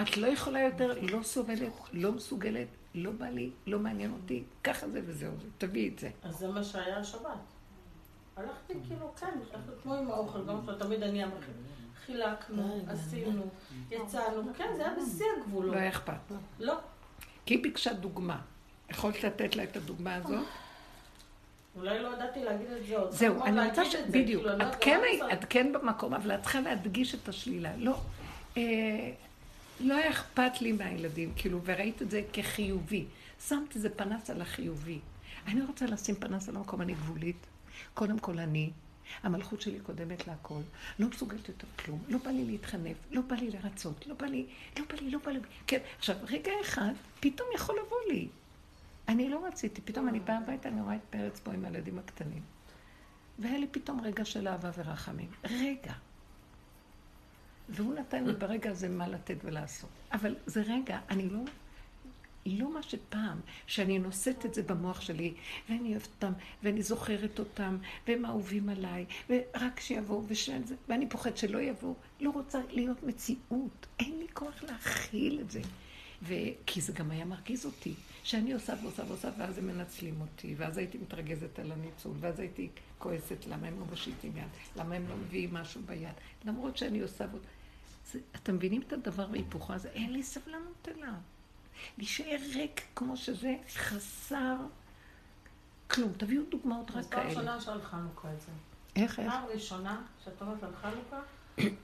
את לא יכולה יותר, לא סובלת, לא מסוגלת, לא בא לי, לא מעניין אותי, ככה זה וזהו זה, תביאי את זה. אז זה מה שהיה השבת. הלכתי כאילו, כן, כמו עם האוכל, גם תמיד אני אמרתי. חילקנו, עשינו, יצאנו, כן, זה היה בשיא הגבולות. לא היה אכפת. לא. כי היא ביקשה דוגמה. יכולת לתת לה את הדוגמה הזאת? אולי לא ידעתי להגיד את זה עוד. זהו, אני רוצה ש... בדיוק. כאילו, את כן, את כן במקום, אבל את צריכה להדגיש את השלילה. לא, אה, לא היה אכפת לי מהילדים, כאילו, וראית את זה כחיובי. שמת איזה פנס על החיובי. אני רוצה לשים פנס על המקום, אני גבולית. קודם כל אני, המלכות שלי קודמת להכל. לא מסוגלת יותר כלום. לא בא לי להתחנף, לא בא לי לרצות, לא בא לי, לא בא לי, לא בא לי. כן, עכשיו, רגע אחד, פתאום יכול לבוא לי. אני לא רציתי, פתאום אני באה הביתה, אני רואה את פרץ פה עם הילדים הקטנים. והיה לי פתאום רגע של אהבה ורחמים. רגע. והוא נתן לי ברגע הזה מה לתת ולעשות. אבל זה רגע, אני לא לא מה שפעם, שאני נושאת את זה במוח שלי, ואני אוהבת אותם, ואני זוכרת אותם, והם אהובים עליי, ורק שיבואו, ושאין זה, ואני פוחד שלא יבואו. לא רוצה להיות מציאות. אין לי כוח להכיל את זה. ו... כי זה גם היה מרגיז אותי, שאני עושה ועושה ועושה, ואז הם מנצלים אותי, ואז הייתי מתרגזת על הניצול, ואז הייתי כועסת למה הם לא מושיטים יד, למה הם לא מביאים משהו ביד, למרות שאני עושה... זה, אתם מבינים את הדבר והיפוכו הזה? אין לי סבלנות אליו. להישאר ריק כמו שזה, חסר כלום. תביאו דוגמאות רק כאלה. אז פעם ראשונה שעל חנוכה את זה. איך, איך? פעם ראשונה שאת אומרת על חנוכה,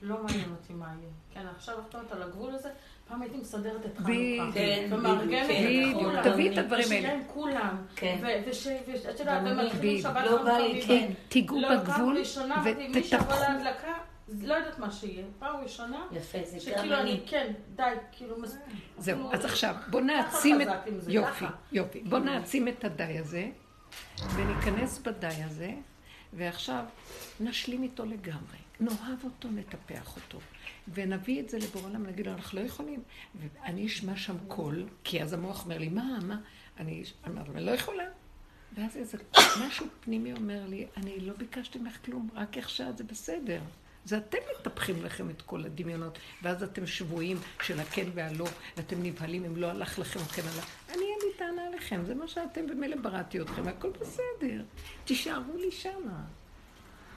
לא מעניין אותי מה יהיה. כן, עכשיו את אומרת על הגבול הזה, פעם הייתי מסדרת את חנוכה. כן, את כולם. תביאי את הדברים האלה. ושיהיה כולם. כן. ואת יודעת, ומתחילים שבת לא בא לי, כן. תיגעו בגבול ותטפחו. לא, יודעת מה שיהיה. פעם ראשונה, יפה, זה שכאילו אני, כן, די, כאילו מספיק. זהו, אז עכשיו, בוא נעצים את... יופי, יופי. בוא נעצים את הדי הזה, וניכנס בדי הזה, ועכשיו נשלים איתו לגמרי. נאהב אותו, נטפח אותו. ונביא את זה לבורא עולם, נגיד לו, אנחנו לא יכולים. ואני אשמע שם קול, כי אז המוח אומר לי, מה, מה? אני אומרת, אני לא יכולה. ואז איזה משהו פנימי אומר לי, אני לא ביקשתי ממך כלום, רק איך שאת זה בסדר. זה אתם מטפחים לכם את כל הדמיונות, ואז אתם שבויים של הכן והלא, ואתם נבהלים אם לא הלך לכם כן הלך. אני אין לי טענה עליכם, זה מה שאתם, ומילא בראתי אתכם, והכל בסדר. תישארו לי שמה.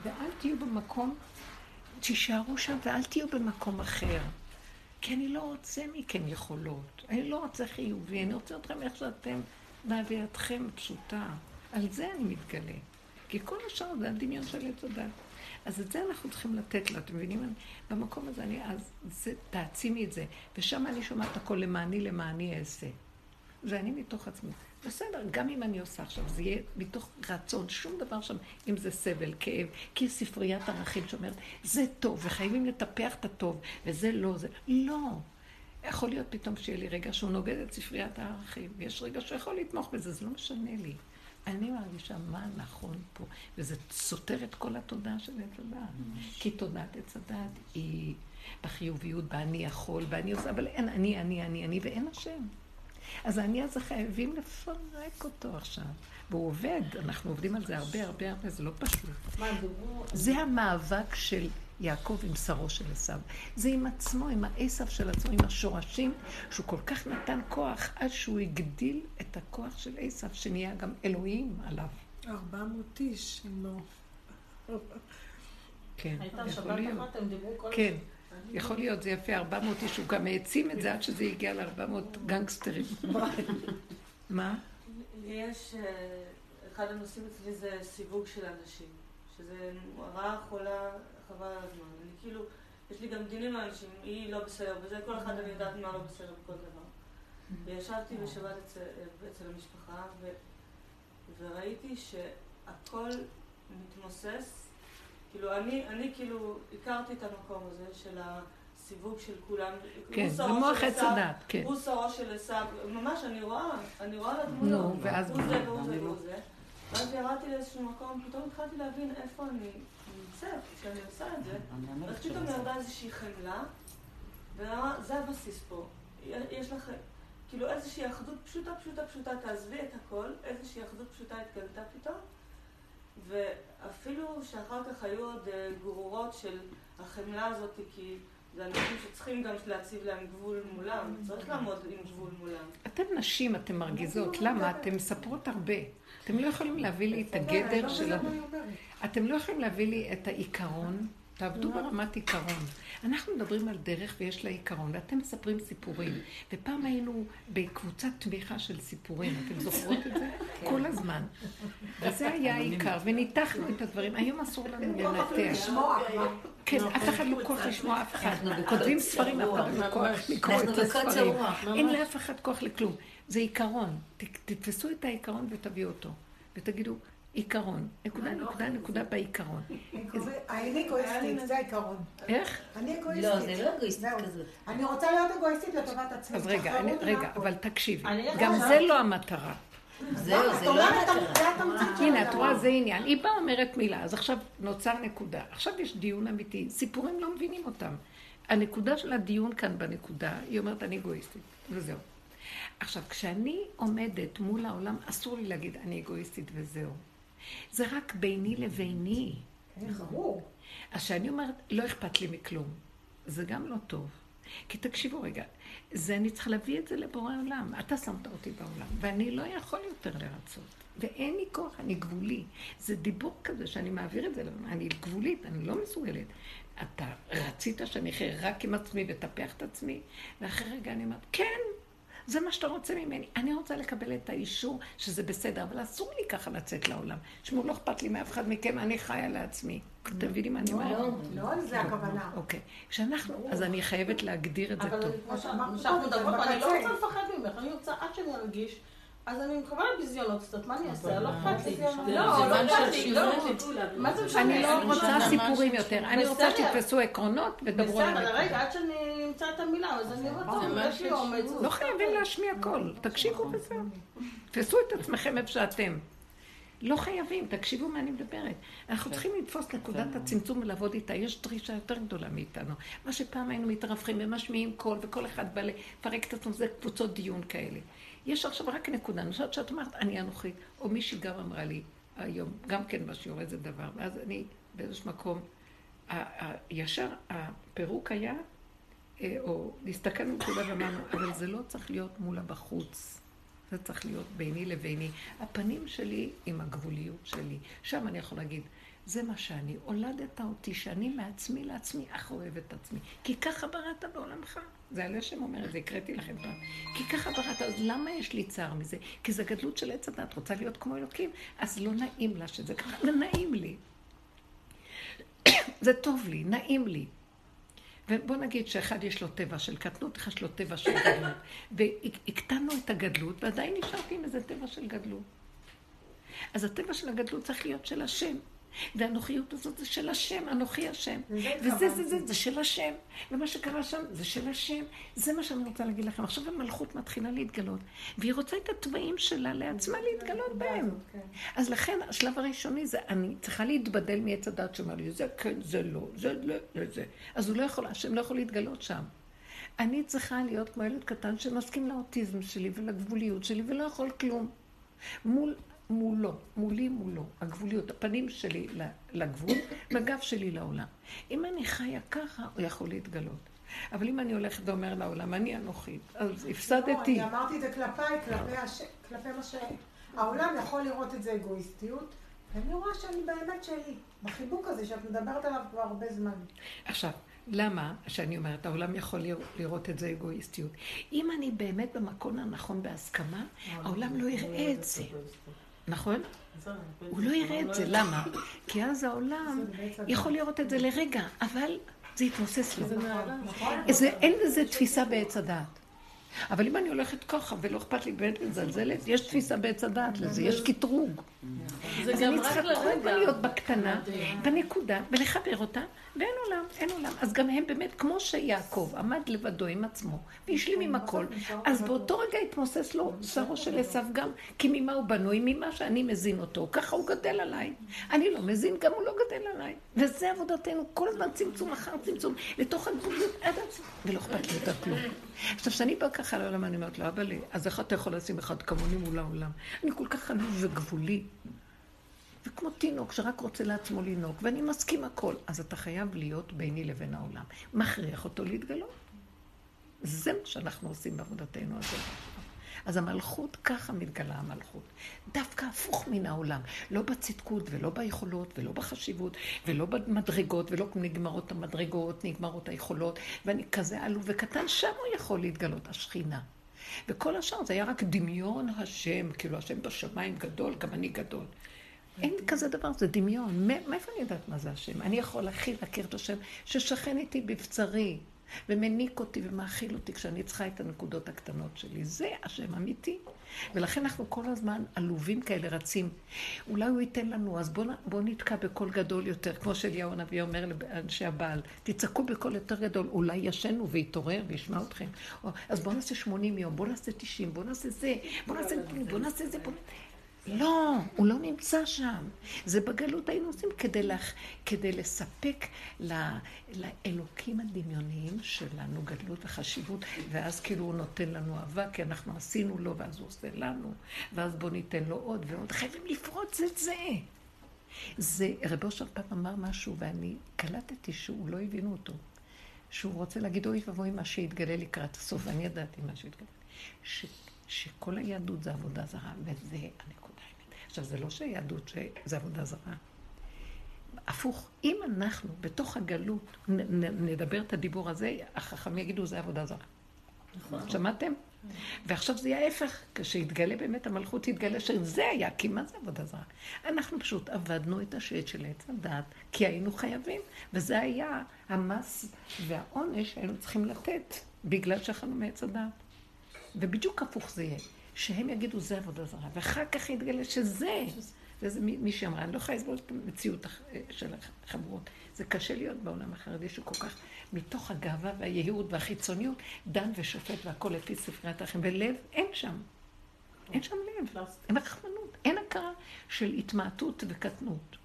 ואל תהיו במקום, תישארו שם ואל תהיו במקום אחר. כי אני לא רוצה מכם יכולות, אני לא רוצה חיובי, אני רוצה אתכם איך שאתם, באווירתכם פשוטה. על זה אני מתגלה. כי כל השאר זה הדמיון של עץ הדת. אז את זה אנחנו צריכים לתת לה, אתם מבינים? במקום הזה אני, אז זה, תעצימי את זה. ושם אני שומעת הכל למעני, למעני אעשה. זה אני מתוך עצמי. בסדר, גם אם אני עושה עכשיו, זה יהיה מתוך רצון, שום דבר שם, אם זה סבל, כאב, כי ספריית ערכים שאומרת, זה טוב, וחייבים לטפח את הטוב, וזה לא, זה לא. יכול להיות פתאום שיהיה לי רגע שהוא נוגד את ספריית הערכים, ויש רגע שהוא יכול לתמוך בזה, זה לא משנה לי. אני מרגישה מה נכון פה, וזה סותר את כל התודעה של עץ הדעת. כי תודעת עץ הדעת היא בחיוביות, באני יכול, באני עושה, אבל אין אני, אני, אני, אני, ואין השם. אז האני הזה חייבים לפרק אותו עכשיו. והוא עובד, אנחנו עובדים על זה הרבה הרבה הרבה, זה לא פשוט. זה המאבק של יעקב עם שרו של עשיו. זה עם עצמו, עם העשב של עצמו, עם השורשים, שהוא כל כך נתן כוח עד שהוא הגדיל את הכוח של עשיו, שנהיה גם אלוהים עליו. 400 איש, אם לא... כן, הייתה יכול שבת להיות. אחת, הם דיברו כל... כן, יכול להיות, זה יפה, 400 איש, הוא גם העצים את זה עד שזה הגיע ל-400 גנגסטרים. מה? יש, אה, אחד הנושאים אצלי זה סיווג של אנשים, שזה רעה חולה, חבל על הזמן. אני כאילו, יש לי גם דינים לאנשים, היא לא בסדר בזה, כל אחד אני יודעת מה לא בסדר בכל דבר. וישבתי בשבת אצל, אצל המשפחה, ו, וראיתי שהכל מתמוסס. כאילו, אני, אני כאילו הכרתי את המקום הזה של הסיווג של כולם. כן, זה מוח עץ הדת, כן. הוא שרו של עשיו, ממש אני רואה, אני רואה על. נו, ואז הוא? זה והוא זה והוא זה. ואז ירדתי לאיזשהו מקום, פתאום התחלתי להבין איפה אני נמצאת כשאני עושה את זה. אז פתאום ירדה איזושהי חמלה, וזה הבסיס פה. יש לך, כאילו איזושהי אחדות פשוטה, פשוטה, פשוטה, תעזבי את הכל, איזושהי אחדות פשוטה התגלתה פתאום. ואפילו שאחר כך היו עוד אה, גרורות של החמלה הזאת, כי זה אנשים שצריכים גם להציב להם גבול מולם, צריך לעמוד עם גבול מולם. אתם נשים, אתן מרגיזות. למה? אתן מספרות הרבה. אתם לא יכולים להביא לי את הגדר של... אתם לא יכולים להביא לי את העיקרון. תעבדו ברמת עיקרון. אנחנו מדברים על דרך ויש לה עיקרון, ואתם מספרים סיפורים. ופעם היינו בקבוצת תמיכה של סיפורים, אתם זוכרות את זה? כל הזמן. וזה היה העיקר, וניתחנו את הדברים. היום אסור לנו לנתח. כן, אף אחד לא כוח לשמוע אף אחד. כותבים ספרים, אף אחד לא כוח לקרוא את הספרים. אין לאף אחד כוח לכלום. זה עיקרון. תתפסו את העיקרון ותביאו אותו. ותגידו, עיקרון. נקודה, נקודה, נקודה בעיקרון. אני אגואיסטית, זה העיקרון. איך? אני אגואיסטית. לא, זה לא אגואיסטית. כזאת. אני רוצה להיות אגואיסטית לטובת עצמי. אז רגע, רגע. אבל תקשיבי. אגיד גם זה לא המטרה. זהו, את זה לא המטרה. הנה, את. רואה, זה עניין. היא באה אומרת מילה, אז עכשיו נוצר נקודה. עכשיו יש דיון אמיתי. סיפורים לא מבינים אותם. הנקודה של הדיון כאן בנקודה, היא אומרת, אני אגואיסטית, וזהו. עכשיו, כשאני עומדת מול העולם, אסור לי להגיד, אני אגואיסטית וזהו. זה רק ביני לביני. כן, ברור. אז כשאני אומרת, לא אכפת לי מכלום, זה גם לא טוב. כי תקשיבו רגע, זה אני צריכה להביא את זה לבורא עולם. אתה שמת אותי בעולם, ואני לא יכול יותר לרצות. ואין לי כוח, אני גבולי. זה דיבור כזה שאני מעביר את זה. אני גבולית, אני לא מסוגלת. אתה רצית שאני אחיה רק עם עצמי ואטפח את עצמי, ואחרי רגע אני אומרת, כן, זה מה שאתה רוצה ממני. אני רוצה לקבל את האישור שזה בסדר, אבל אסור לי ככה לצאת לעולם. תשמעו, לא אכפת לי מאף אחד מכם, אני חיה לעצמי. אתם מבינים מה אני אומרת? לא, לא על זה הכוונה. אוקיי. כשאנחנו, אז אני חייבת להגדיר את זה אבל טוב. אמרת כמו זה אני לא. רוצה לפחד ממך, אני רוצה עד שאני ארגיש, אז אני מקבלת ביזיונות קצת, מה אני אעשה? לא אכפת לי. לא, לא אכפת לי, לא. מה זה משנה? אני לא רוצה. סיפורים יותר, אני רוצה. שתתפסו עקרונות ודברו על בסדר, רגע. עד שאני אמצא את המילה, אז אני אומרת, טוב, ממש יש לי אומץ. לא חייבים להשמיע קול, תקשיבו וזהו. תפסו את עצמכם איפה שאתם. לא חייבים, תקשיבו מה אני מדברת. אנחנו צריכים לתפוס נקודת הצמצום ולעבוד איתה. יש דרישה יותר גדולה מאיתנו. מה שפעם היינו מתרוווחים ומשמיעים קול, וכל אחד בא לפרק את עצמו, זה קבוצות דיון כאלה. יש עכשיו רק נקודה. אני חושבת שאת אמרת, אני אנוכי, או מישהי גם אמרה לי היום, גם כן בשיעור איזה דבר, ואז אני באיזשהו מקום, ישר הפירוק היה, אה, או להסתכל בנקודה ואמרנו, אבל זה לא צריך להיות מולה בחוץ. זה צריך להיות ביני לביני. הפנים שלי עם הגבוליות שלי. שם אני יכול להגיד, זה מה שאני. הולדת אותי, שאני מעצמי לעצמי, אך אוהב את עצמי. כי ככה בראת בעולמך. זה הלשם אומר זה, הקראתי לכם פעם. כי ככה בראת, אז למה יש לי צער מזה? כי זה גדלות של עץ הדת, רוצה להיות כמו אלוקים, אז לא נעים לה שזה ככה, זה נעים לי. זה טוב לי, נעים לי. ובוא נגיד שאחד יש לו טבע של קטנות, אחד יש לו טבע של גדלות. והקטנו את הגדלות, ועדיין נשארתי עם איזה טבע של גדלות. אז הטבע של הגדלות צריך להיות של השם. והנוחיות הזאת זה של השם, אנוכי השם. וזה, זה. זה, זה של השם. ומה שקרה שם, זה של השם. זה מה שאני רוצה להגיד לכם. עכשיו המלכות מתחילה להתגלות, והיא רוצה את התוואים שלה לעצמה להתגלות בהם. כן. אז לכן, השלב הראשוני זה, אני צריכה להתבדל מעץ הדת שאומר לי, זה כן, זה לא, זה לא, זה זה. אז הוא לא יכול, השם לא יכול להתגלות שם. אני צריכה להיות כמו ילד קטן שמסכים לאוטיזם שלי ולגבוליות שלי ולא יכול כלום. מול, מולו, מולי מולו, הגבוליות, הפנים שלי לגבול והגב שלי לעולם. אם אני חיה ככה, הוא יכול להתגלות. אבל אם אני הולכת ואומר לעולם, אני אנוכית, אז לא, הפסדתי. אני אמרתי את זה כלפיי, כלפי הש- כלפי מה שהעולם יכול לראות את זה אגואיסטיות, ואני רואה שאני באמת שלי, בחיבוק הזה שאת מדברת עליו כבר הרבה זמן. עכשיו, למה שאני אומרת, העולם יכול לראות- לראות את זה אגואיסטיות? אם אני באמת במקום הנכון בהסכמה, העולם לא יראה את זה, נכון? הוא לא יראה את זה, למה? כי אז העולם יכול לראות את זה לרגע, אבל זה יתמוסס לו. אין לזה תפיסה בעץ הדעת. אבל אם אני הולכת ככה ולא אכפת לי באמת מזלזלת, יש תפיסה בעץ הדעת לזה, יש קטרוג. אז אני צריכה כל הזמן לרגע. להיות בקטנה, בנקודה, ולחבר אותה, ואין עולם, אין עולם. אז גם הם באמת, כמו שיעקב עמד לבדו עם עצמו, והשלים עם הכל, אז באותו רגע התמוסס לו שרו של עשיו גם, כי ממה הוא בנוי? ממה שאני מזין אותו. ככה הוא גדל עליי. אני לא מזין, גם הוא לא גדל עליי. וזה עבודתנו, כל הזמן צמצום אחר צמצום, לתוך הגבוליות עד עצמו, ולא אכפת לי יותר כלום. עכשיו, כשאני באה ככה לעולם, אני אומרת לו, אבא לי, אז איך אתה יכול לשים אחד כמוני מול העולם? אני כל כך עלוב וגבולי. וכמו תינוק שרק רוצה לעצמו לנהוג, ואני מסכים הכל, אז אתה חייב להיות ביני לבין העולם. מכריח אותו להתגלות. זה מה שאנחנו עושים בעבודתנו הזאת. אז המלכות, ככה מתגלה המלכות. דווקא הפוך מן העולם. לא בצדקות ולא ביכולות ולא בחשיבות ולא במדרגות ולא נגמרות המדרגות, נגמרות היכולות, ואני כזה עלוב וקטן, שם הוא יכול להתגלות, השכינה. וכל השאר זה היה רק דמיון השם, כאילו השם בשמיים גדול, גם אני גדול. אין כזה דבר, זה דמיון. מא- מאיפה אני יודעת מה זה השם? אני יכול הכי להכיר את השם ששכן איתי בבצרי, ומניק אותי ומאכיל אותי כשאני צריכה את הנקודות הקטנות שלי. זה השם אמיתי. ולכן אנחנו כל הזמן עלובים כאלה רצים. אולי הוא ייתן לנו, אז בואו בוא נתקע בקול גדול יותר, כמו שאליהו הנביא אומר לאנשי הבעל, תצעקו בקול יותר גדול, אולי ישנו ויתעורר וישמע אתכם. או, אז בואו נעשה 80 יום, בואו נעשה 90, בואו נעשה זה, בואו נעשה בואו נעשה זה, בואו... לא, הוא לא נמצא שם. זה בגלות היינו עושים כדי, לח... כדי לספק ל... לאלוקים הדמיוניים שלנו גדלות וחשיבות, ואז כאילו הוא נותן לנו אהבה, כי אנחנו עשינו לו, ואז הוא עושה לנו, ואז בואו ניתן לו עוד ועוד. חייבים לפרוץ את זה. זה, רבי אושר פעם אמר משהו, ואני קלטתי שהוא לא הבינו אותו. שהוא רוצה להגיד, אוי ואבוי מה שיתגלה לקראת הסוף, ואני ידעתי מה שיתגלה. ש... שכל היהדות זה עבודה זרה, וזה הנקודה האמת. עכשיו, זה לא שהיהדות זה עבודה זרה. הפוך, אם אנחנו בתוך הגלות נ, נ, נדבר את הדיבור הזה, החכמים יגידו זה עבודה זרה. נכון. שמעתם? ועכשיו זה יהיה ההפך, כשיתגלה באמת המלכות, יתגלה שזה היה, כי מה זה עבודה זרה? אנחנו פשוט עבדנו את השד של עץ הדת, כי היינו חייבים, וזה היה המס והעונש שהיינו צריכים לתת, בגלל שאכלנו מעץ הדת. ובדיוק הפוך זה יהיה, שהם יגידו זה עבודה זרה, ואחר כך יתגלה שזה, וזה מישהי אמרה, אני לא יכולה לסבול את המציאות של החברות. זה קשה להיות בעולם החרדי שכל כך, מתוך הגאווה והייעוד והחיצוניות, דן ושופט והכל לפי ספריית האחים, ולב אין שם. אין שם לב, אין רחמנות, אין הכרה של התמעטות וקטנות.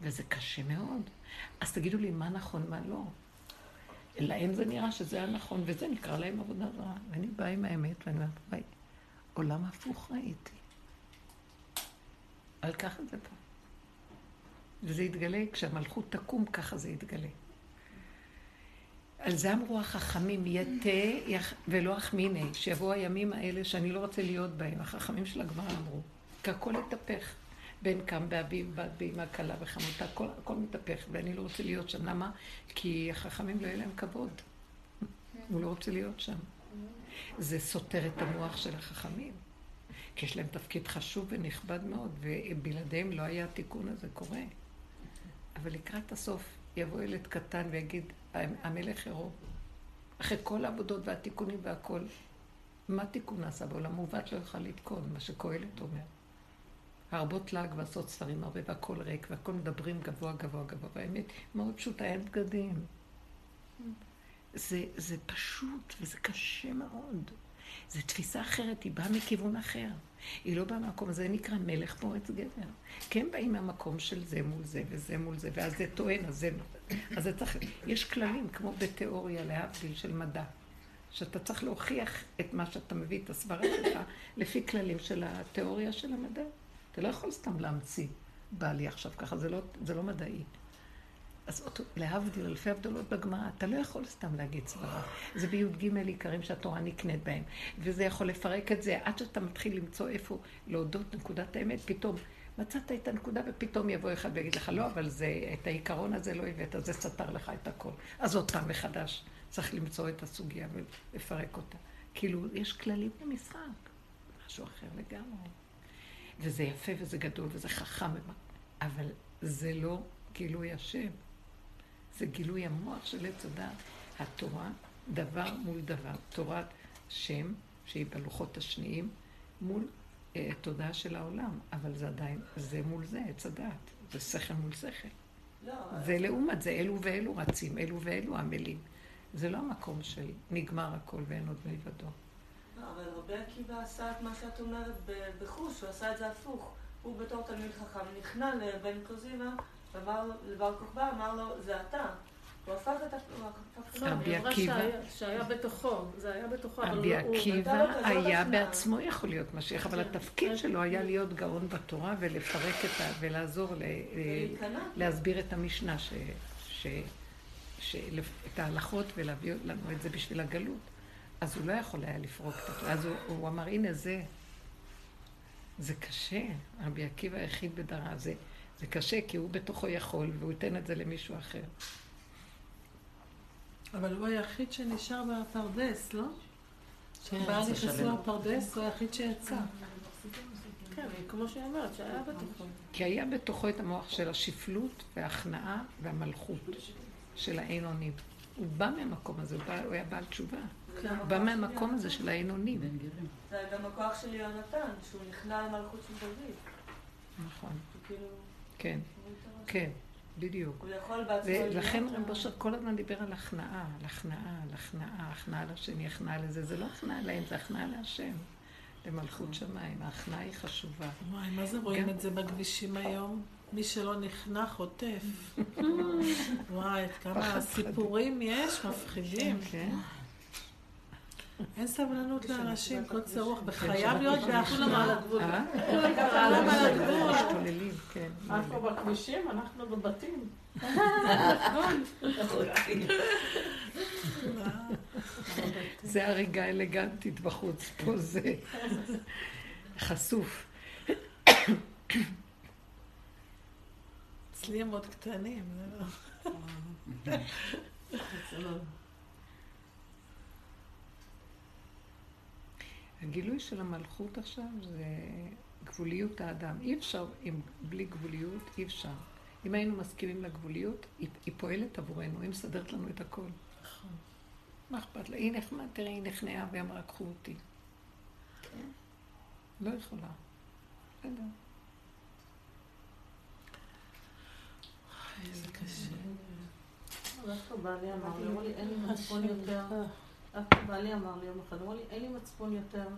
וזה קשה מאוד. אז תגידו לי, מה נכון, מה לא? להם זה נראה שזה היה נכון, וזה נקרא להם עבודה זרה. ואני באה עם האמת, ואני אומרת, עולם הפוך ראיתי. אבל ככה זה פה. וזה יתגלה, כשהמלכות תקום, ככה זה יתגלה. על זה אמרו החכמים, יתה ולא אחמיני, שיבואו הימים האלה שאני לא רוצה להיות בהם. החכמים של הגמרא אמרו, כי הכל יתהפך. בן קם באביו, בת באמא כלה וחמותה, הכל, הכל מתהפך, ואני לא רוצה להיות שם. למה? כי החכמים לא יהיה להם כבוד. הוא לא רוצה להיות שם. זה סותר את המוח של החכמים. כי יש להם תפקיד חשוב ונכבד מאוד, ובלעדיהם לא היה התיקון הזה קורה. אבל לקראת הסוף יבוא ילד קטן ויגיד, המלך עירום. אחרי כל העבודות והתיקונים והכל, מה תיקון נעשה בעולם? מעוות לא יוכל לתקון, מה שקהלת אומר. הרבות לעג ועשות ספרים הרבה, והכל ריק, והכל מדברים גבוה גבוה גבוה, והאמת מאוד פשוטה, אין בגדים. זה, זה פשוט וזה קשה מאוד. זו תפיסה אחרת, היא באה מכיוון אחר. היא לא באה מהמקום, זה נקרא מלך פורץ גבר. כן באים מהמקום של זה מול זה וזה מול זה, ואז זה טוען, אז זה... אז זה צריך... יש כללים, כמו בתיאוריה, להבדיל של מדע, שאתה צריך להוכיח את מה שאתה מביא, את הסברה שלך, לפי כללים של התיאוריה של המדע. אתה לא יכול סתם להמציא, בא לי עכשיו ככה, זה לא, זה לא מדעי. אז אותו, להבדיל אלפי הבדלות בגמרא, אתה לא יכול סתם להגיד סברה. זה בי"ג עיקרים שהתורה נקנית בהם. וזה יכול לפרק את זה עד שאתה מתחיל למצוא איפה להודות נקודת האמת, פתאום מצאת את הנקודה ופתאום יבוא אחד ויגיד לך, לא, אבל זה, את העיקרון הזה לא הבאת, זה סתר לך את הכל. אז עוד פעם מחדש צריך למצוא את הסוגיה ולפרק אותה. כאילו, יש כללים למשחק, משהו אחר לגמרי. וזה יפה וזה גדול וזה חכם, אבל זה לא גילוי השם. זה גילוי המוח של עץ הדעת. התורה, דבר מול דבר. תורת שם, שהיא בלוחות השניים, מול אה, תודעה של העולם. אבל זה עדיין, זה מול זה, עץ הדעת. זה שכל מול שכל. לא, זה לעומת זה, אלו ואלו רצים, אלו ואלו עמלים. זה לא המקום של נגמר הכל ואין עוד מלבדו. לא, אבל רבי עקיבא עשה את מה שאת אומרת בחוש, הוא עשה את זה הפוך. הוא בתור תלמיד חכם נכנע לבן קוזימה אמר לבר כוכבא, אמר לו, זה אתה. הוא הפך את ה... רבי עקיבא... שהיה בתוכו, זה היה בתוכו, רבי עקיבא היה בעצמו יכול להיות משיח, אבל התפקיד כן. שלו היה להיות גאון בתורה ולפרק את ה... ולעזור להסביר את המשנה, את ההלכות ולהביא לנו את זה בשביל הגלות. אז הוא לא יכול היה לפרוק את זה. אז הוא אמר, הנה זה, זה קשה. רבי עקיבא היחיד בדרה. זה... זה קשה, כי הוא בתוכו יכול, והוא ייתן את זה למישהו אחר. אבל הוא היחיד שנשאר בפרדס, לא? כשבעל נכנסו לפרדס, הוא היחיד שיצא. כן, כמו שהיא אומרת, שהיה בתוכו. כי היה בתוכו את המוח של השפלות וההכנעה והמלכות של האין אונים. הוא בא מהמקום הזה, הוא היה בעל תשובה. הוא בא מהמקום הזה של האין אונים. זה גם הכוח של יונתן, שהוא נכנע למלכות של דוד. נכון. כן, כן, בדיוק. הוא יכול בעצמו... ולכן רב אושר כל הזמן דיבר על הכנעה, על הכנעה, על הכנעה, הכנעה לשני, הכנעה לזה. זה לא הכנעה להם, זה הכנעה להשם, למלכות שמיים. ההכנעה היא חשובה. וואי, מה זה רואים את זה בכבישים היום? מי שלא נכנע חוטף. וואי, כמה סיפורים יש, מפחידים. כן. אין סבלנות לאנשים, קוצר רוח, וחייב להיות באחדות. על הגבול. כולם על הגבול. משתוללים, כן. אנחנו בכבישים, אנחנו בבתים. זה הריגה אלגנטית בחוץ, פה זה חשוף. אצלי הם עוד קטנים, זה לא... הגילוי של המלכות עכשיו זה גבוליות האדם. אי אפשר, אם, בלי גבוליות, אי אפשר. אם היינו מסכימים לגבוליות, היא, היא פועלת עבורנו, היא מסדרת לנו את הכל. נכון. מה אכפת לה? היא נחמד, תראי, היא נכנעה ואמרה, קחו אותי. כן. לא יכולה. בסדר. איזה קשה. דווקא בעלי אמר אין לי מצפון יותר. בעלי אמר לי יום אחד, אמר לי, אין לי מצפון יותר.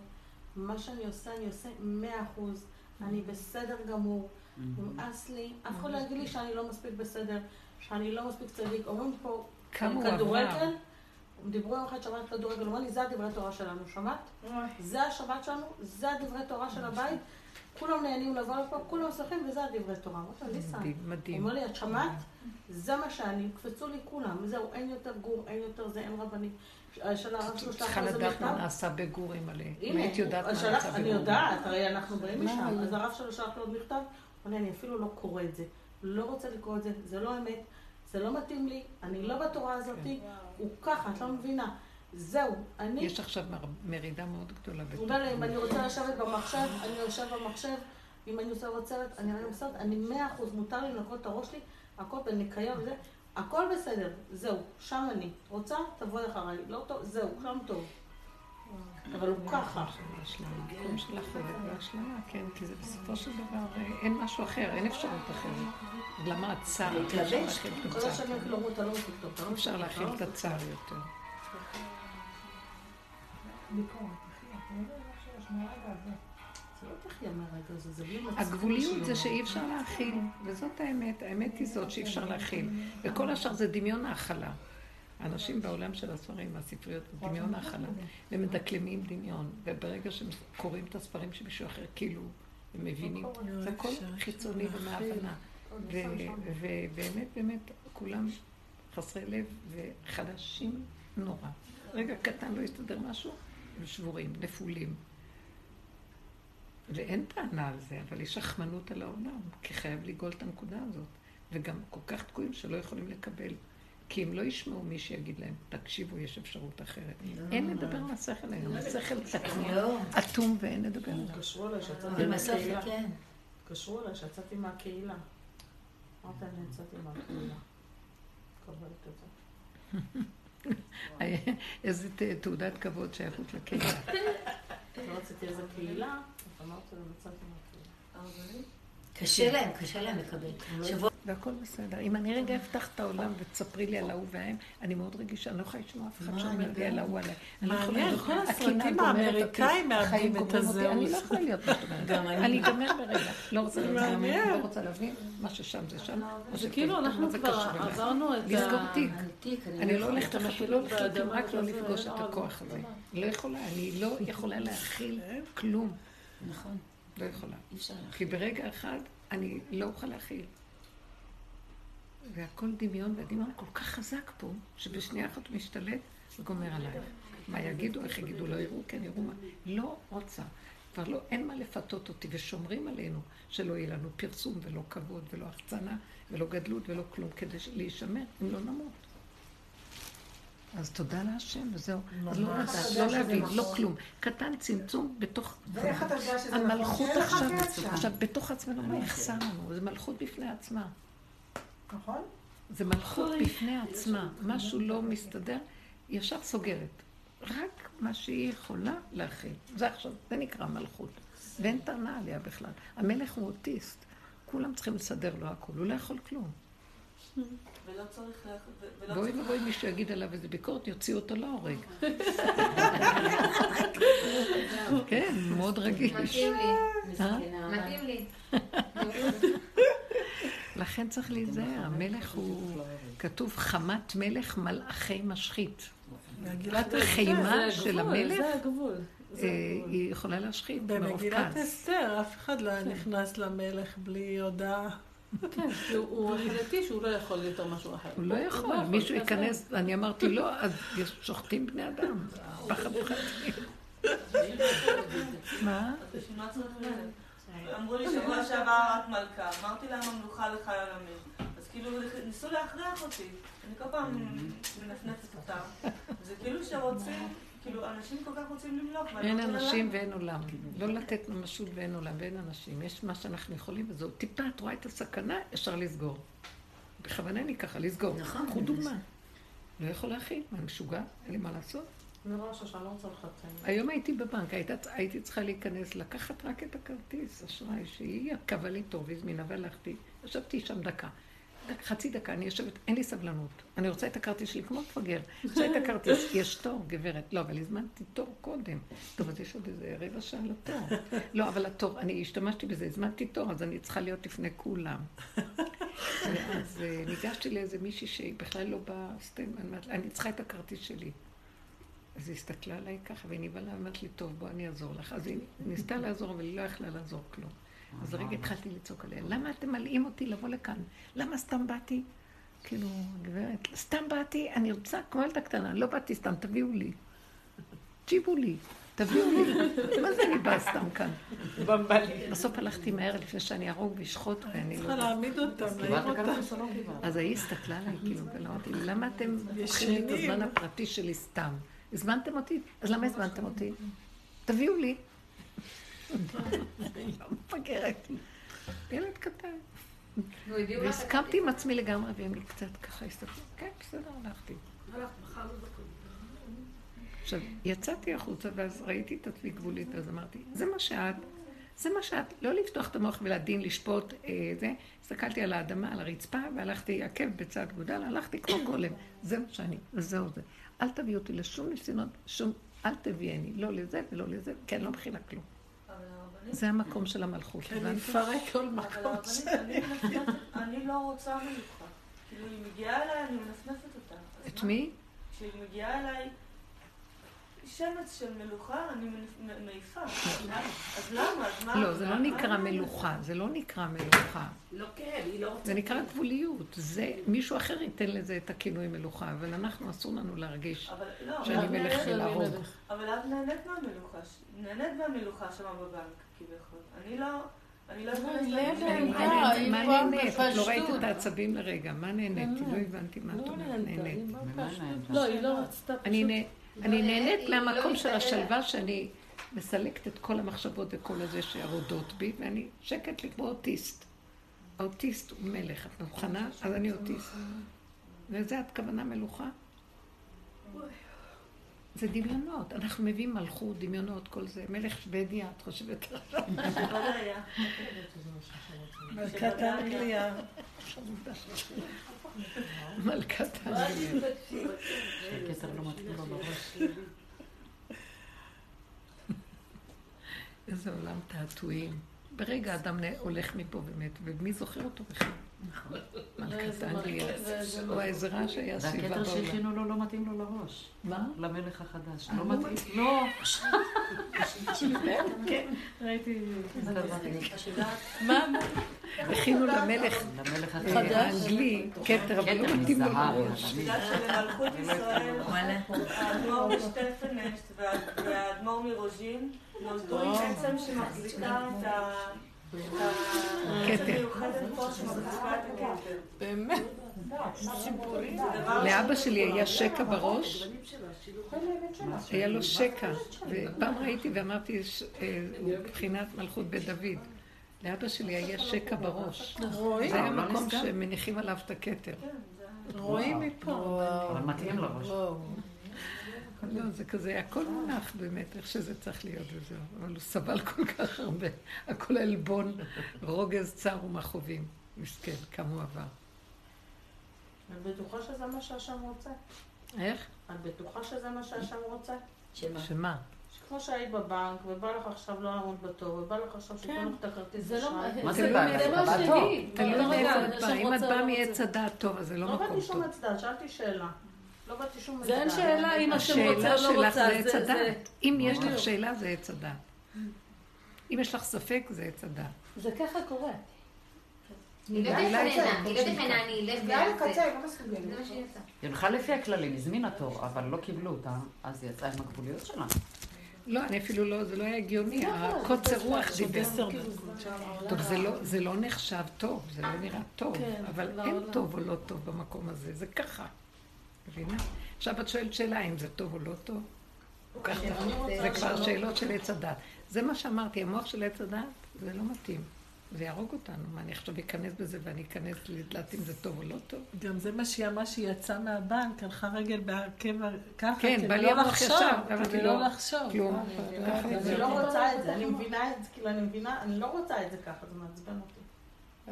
מה שאני עושה, אני עושה מאה אחוז. אני בסדר גמור. נמאס לי. אף אחד לא יגיד לי שאני לא מספיק בסדר, שאני לא מספיק צדיק. אומרים פה, כדורגל, דיברו יום אחד שבת כדורגל, הוא אמר לי, זה הדברי תורה שלנו, שמעת? זה השבת שלנו, זה הדברי תורה של הבית, כולם נהנים לבוא לפה, כולם שמחים, וזה הדברי תורה. אמרתי לו, ניסן, מדהים. אומר לי, את שמעת? זה מה שאני, קפצו לי כולם, זהו, אין יותר גור, אין יותר זה, אין רבנים. הרב צריכה לדעת מה. נעשה בגורים מלא. אם היית יודעת מה נעשה אני בגורים. יודעת, הרי אנחנו באים משם. אז הרב שלו שלח לו עוד מכתב, הוא אני אפילו לא קורא את זה. לא רוצה לקרוא את זה, זה לא אמת, זה לא מתאים לי, אני לא בתורה הזאת, הוא ככה, את לא מבינה. זהו, אני... יש עכשיו מר- מרידה מאוד גדולה הוא. אומר לי, אם אני רוצה לשבת במחשב, אני יושב במחשב, אם אני עושה עוד סרט, אני רואה סרט, אני מאה אחוז, מותר לי לנקות את הראש שלי, הכל בניקיון וזה, הכל בסדר, זהו, שם אני. רוצה? תבואי אחריי, לא טוב, זהו, שם טוב. אבל הוא ככה. המקום של החלק וההשלמה, כן, כי זה בסופו של דבר, אה, אין משהו אחר, אין אפשרות אחרת. למה הצער? אי אפשר כל. השנים אתה לא טוב, לא אי אפשר מספיק טוב, להכיל את לא הצער יותר. ביקורת, אחי, אתה לא יודע מה שיש מהרגע הזה. זה לא תחיה מהרגע הזה, זה בלי מצפון הגבוליות זה. שאי אפשר להכיל, וזאת האמת, האמת היא זאת שאי אפשר להכיל. וכל השאר זה דמיון ההכלה. האנשים בעולם של הספרים והספריות, זה דמיון ההכלה. ומדקלמים דמיון, וברגע שהם קוראים את הספרים של מישהו אחר, כאילו, הם מבינים. זה הכל חיצוני ומהבנה. ובאמת, באמת, כולם חסרי לב וחלשים נורא. רגע קטן לא יסתדר משהו, הם שבורים, נפולים. ואין טענה על זה, אבל יש רחמנות על העולם, כי חייב לגאול את הנקודה הזאת. וגם כל כך תקועים שלא יכולים לקבל. כי אם לא ישמעו מי שיגיד להם, תקשיבו, יש אפשרות אחרת. אין לדבר מהשכל היום, השכל תקוע, לא, אטום ואין לדבר עליו. התקשרו אליי שיצאתי מהקהילה. זה כן. התקשרו אליי שיצאתי מהקהילה. אני יצאתי מהקהילה. מקבלת את זה. איזה תעודת כבוד שייכות לקהילה. לא רציתי איזה קהילה, מהקהילה. קשה להם, קשה להם לקבל. שבוע והכל בסדר. אם אני רגע אפתח את העולם ותספרי לי על ההוא וההם, אני מאוד רגישה, אני לא יכולה לשמוע אף אחד שאומר אני לי על ההוא עליי. אני לא יכולה מעניין, כל הסרטים האמריקאים מאבדים את אותי, אני לא הזהות. יכולה להיות מה שאת אומרת. גם אני. אני אגמר ברגע. לא רוצה להבין. לא רוצה להבין, מה ששם זה שם. זה שפה כאילו אנחנו כבר? עברנו את לסגור ה... תיק. ענתיק, אני לא הולכת לא לחיות, באדמה רק לא לפגוש את הכוח לא- הזה. לא יכולה, אני לא יכולה להכיל כלום. נכון, לא יכולה. אי אפשר להכין. כי ברגע אחד אני לא אוכל להכיל. והכל דמיון, והדמיון כל כך חזק פה, שבשנייה אחת הוא משתלט וגומר עליי. מה יגידו, איך יגידו, לא יראו, כן יראו מה. לא רוצה. כבר לא, אין מה לפתות אותי, ושומרים עלינו שלא יהיה לנו פרסום ולא כבוד ולא החצנה ולא גדלות ולא כלום, כדי להישמר, אם לא נמות. אז תודה להשם, וזהו. אז לא. לדעת, לא להבין, לא. כלום. קטן, צמצום, בתוך... ואיך אתה יודע שזה נכון? המלכות עכשיו, בתוך עצמנו, מה יחסר לנו? זה מלכות בפני עצמה. נכון? זה מלכות בפני עצמה. משהו לא מסתדר, ישר סוגרת. רק מה שהיא יכולה להכיל. זה עכשיו, זה נקרא מלכות. ואין טענה עליה בכלל. המלך הוא אוטיסט. כולם צריכים לסדר לו הכול, הוא לא יכול כלום. ולא צריך... לה- ואוי ואבוי מישהו יגיד עליו איזה ביקורת, יוציאו אותו להורג. כן, מאוד רגיש. מתאים לי. אה? מתאים לי. לכן צריך להיזהר, המלך הוא, כתוב חמת מלך מלאכי משחית. במגילת החימה של המלך, זה הגבול. זה אה. היא יכולה להשחית מרוב במגילת. אסתר, אף אחד לא היה נכנס למלך בלי הודעה. כן, הוא- החלטי שהוא לא יכול יותר משהו אחר. הוא לא יכול, מישהו ייכנס, אני אמרתי לא, אז יש- שוחטים בני אדם, פחד פחדים. מה? אמרו לי שבוע שעבר את מלכה, אמרתי להם המלוכה לחי עולמים. אז כאילו ניסו להכריח אותי. אני כל פעם מנפנפת אותם. זה כאילו שרוצים, כאילו אנשים כל כך רוצים למלוך. ואני אין אנשים. ואין עולם. לא לתת ממשות ואין עולם ואין אנשים. יש מה שאנחנו יכולים וזהו. טיפה, את רואה את הסכנה, אפשר לסגור. בכוונה אני ככה, לסגור. נכון. קחו דוגמה. לא יכול להכיל, מה, אני משוגע? אין לי מה לעשות. רואה שאני לא רוצה לחתן. היום הייתי בבנק, הייתי צריכה להיכנס, לקחת רק את הכרטיס אשראי, שהיא קבעה לי תור והזמינה והלכתי. ישבתי שם דקה. חצי דקה, אני יושבת, אין לי סבלנות. אני רוצה את הכרטיס שלי כמו מפגר. רוצה את הכרטיס, יש תור, גברת. לא, אבל הזמנתי תור קודם. טוב, אז יש עוד איזה רבע שעה לתור. לא, אבל התור, אני השתמשתי בזה, הזמנתי תור, אז אני צריכה להיות לפני כולם. אז אה, ניגשתי לאיזה מישהי שהיא בכלל לא באה, אני אני צריכה את הכרטיס שלי. אז היא הסתכלה עליי ככה, והיא נבהלה, אמרת לי, טוב, בוא אני אעזור לך. אז היא ניסתה לעזור, אבל היא לא יכלה לעזור כלום. אז רגע התחלתי לצעוק עליה, למה אתם מלאים אותי לבוא לכאן? למה סתם באתי? כאילו, גברת, סתם באתי, אני רוצה כמו ילדה קטנה, לא באתי סתם, תביאו לי. תשיבו לי, תביאו לי. מה זה אני באה סתם כאן? בסוף הלכתי מהר לפני שאני ארוג ואשחוט, ואני לא צריכה. להעמיד אותם, להעיר אותם. לא? אז ההיא הסתכלה עליי, כאילו, ואמרתי, למה אתם לוקחים לי את. הזמן הפרטי שלי סתם? הזמנתם אותי? אז למה הזמנתם אותי? תביאו לי. אני לא מפגרת. ילד קטן. והסכמתי עם עצמי לגמרי, והם לי קצת ככה הסתכלו. כן, בסדר, הלכתי. עכשיו, יצאתי החוצה ואז ראיתי את עצמי גבולית, אז אמרתי, זה מה שאת, זה מה שאת, לא לפתוח את המוח ולדין, לשפוט, אה, זה. הסתכלתי על האדמה, על הרצפה, והלכתי עקב בצד גודל, הלכתי כמו גולם. זה מה שאני, וזהו זה. אל תביאי אותי לשום ניסיונות, שום, אל תביאני, לא לזה ולא לזה, כי אני לא מכינה כלום. זה המקום של המלכות, אני הבנתי? מפרק כל מקום. אני אני לא רוצה מלוכה. כאילו, היא מגיעה אליי, אני מנפנפת אותה. את? מי? כשהיא מגיעה אליי שמץ של מלוכה, אני מעיפה. אז למה? אז מה? לא, זה לא נקרא מלוכה, זה לא נקרא מלוכה. לא כן, היא לא רוצה... זה נקרא גבוליות. זה, מישהו אחר ייתן לזה את הכינוי מלוכה, אבל אנחנו, אסור לנו להרגיש אבל לא, שאני אבל- מלך ולהרוג. אבל את נהנית מהמלוכה, נהנית מהמלוכה שם בבנק, כביכול. אני לא, אני לא לב לעניינים. העמדה, מה נהנית? את לא. ראית את העצבים לרגע. מה נהנית? לא הבנתי מה את לא אומרת. נהנתה, נהנית. לא, היא לא רצתה אני פשוט. אני נהנית מהמקום לא של. השלווה שאני מסלקת את כל המחשבות וכל הזה שירודות בי, ואני שקט לי כמו אוטיסט. האוטיסט הוא מלך. את מוכנה? אז אני אוטיסט. וזה את כוונה מלוכה? זה דמיונות. אנחנו מביאים מלכות, דמיונות, כל זה. מלך שוודיה, את חושבת עכשיו? שבדיה. מלכת אנגליה. מלכת האנגליה. שהכתר לא. איזה עולם תעתועים. ברגע אדם הולך מפה ומת, ומי זוכר אותו בכלל? מלכת אנגליה. הוא שהיה סביבה והכתר בעולם. שהכינו לו לא מתאים לו לראש. מה? למלך החדש. אה, לא לא מתאים. לא. כן, ראיתי כתבה. מה? הכינו למלך אה, החדש. האנגלי כתר, אבל לא מתאים לו. לראש. בגלל שלמלכות ישראל, וואלה. האדמו"ר משטפנשט וה- והאדמו"ר מרוז'ין נולדו עם עצם שמחזיקה את ה... כתר. באמת? לאבא שלי היה שקע בראש, היה לו שקע, ופעם ראיתי ואמרתי, אה, הוא מבחינת מלכות בית דוד. לאבא שלי היה שקע בראש. רואים? זה היה הוא לא מקום? שמניחים עליו את הכתר. רואים מפה. אבל מתאים לראש. לא, זה כזה, הכל מונח באמת, איך שזה צריך להיות וזהו. אבל הוא סבל כל כך הרבה. הכל עלבון, רוגז, צער ומכאובים. מסכן, כמה הוא עבר. את בטוחה שזה מה שהשם רוצה? איך? את בטוחה שזה מה שהשם רוצה? שמה? שמה? כמו שהיית בבנק, ובא לך עכשיו לא לעמוד בתור, ובא לך עכשיו כן. שייתנו לך את הכרטיס לא... אשראי. מה זה תלוי בא? זה בא השני. טוב. תלוי לא, מאיפה את באה. אם את באה לא מעץ. הדעת טוב, אז זה לא לא מקום באתי שום טוב. הצדעה, שאלתי שאלה. לא באתי שום זה אין. שאלה אם השם רוצה השאלה או לא שלך רוצה. זה עץ זה- הדעת. זה- אם יש לך. שאלה, זה עץ הדעת. אם יש לך ספק, זה עץ הדעת. זה ככה קורה. היא לא תכננה, היא לא תכננה, אני אלך לא הלכה לפי הכללים, הזמינה תור, אבל לא קיבלו אותה, אז היא יצאה עם הגבוליות שלה. לא, אני אפילו לא, זה לא היה הגיוני, הקוצר רוח דיבר. טוב, זה לא, זה לא נחשב טוב, זה לא נראה טוב, כן, אבל לא, אין לא. טוב או לא טוב במקום הזה, זה ככה. מבינה? עכשיו את שואלת שאלה אם זה טוב או לא טוב. ככה. זה כבר שאלות של עץ הדת. זה מה שאמרתי, המוח של עץ הדת, זה לא מתאים. זה יהרוג אותנו. מה, אני עכשיו אכנס בזה ואני אכנס לדעת אם זה טוב או לא טוב? גם זה מה שהיא אמרה שהיא יצאה מהבנק, הלכה רגל בעקב ככה, כן, כדי בא לי לא לחשוב, כדי לא לחשוב. כלום. ככה אני. לא רוצה את זה, אני מבינה את זה, כאילו אני מבינה, אני לא רוצה את זה ככה, זה מעצבן אותי.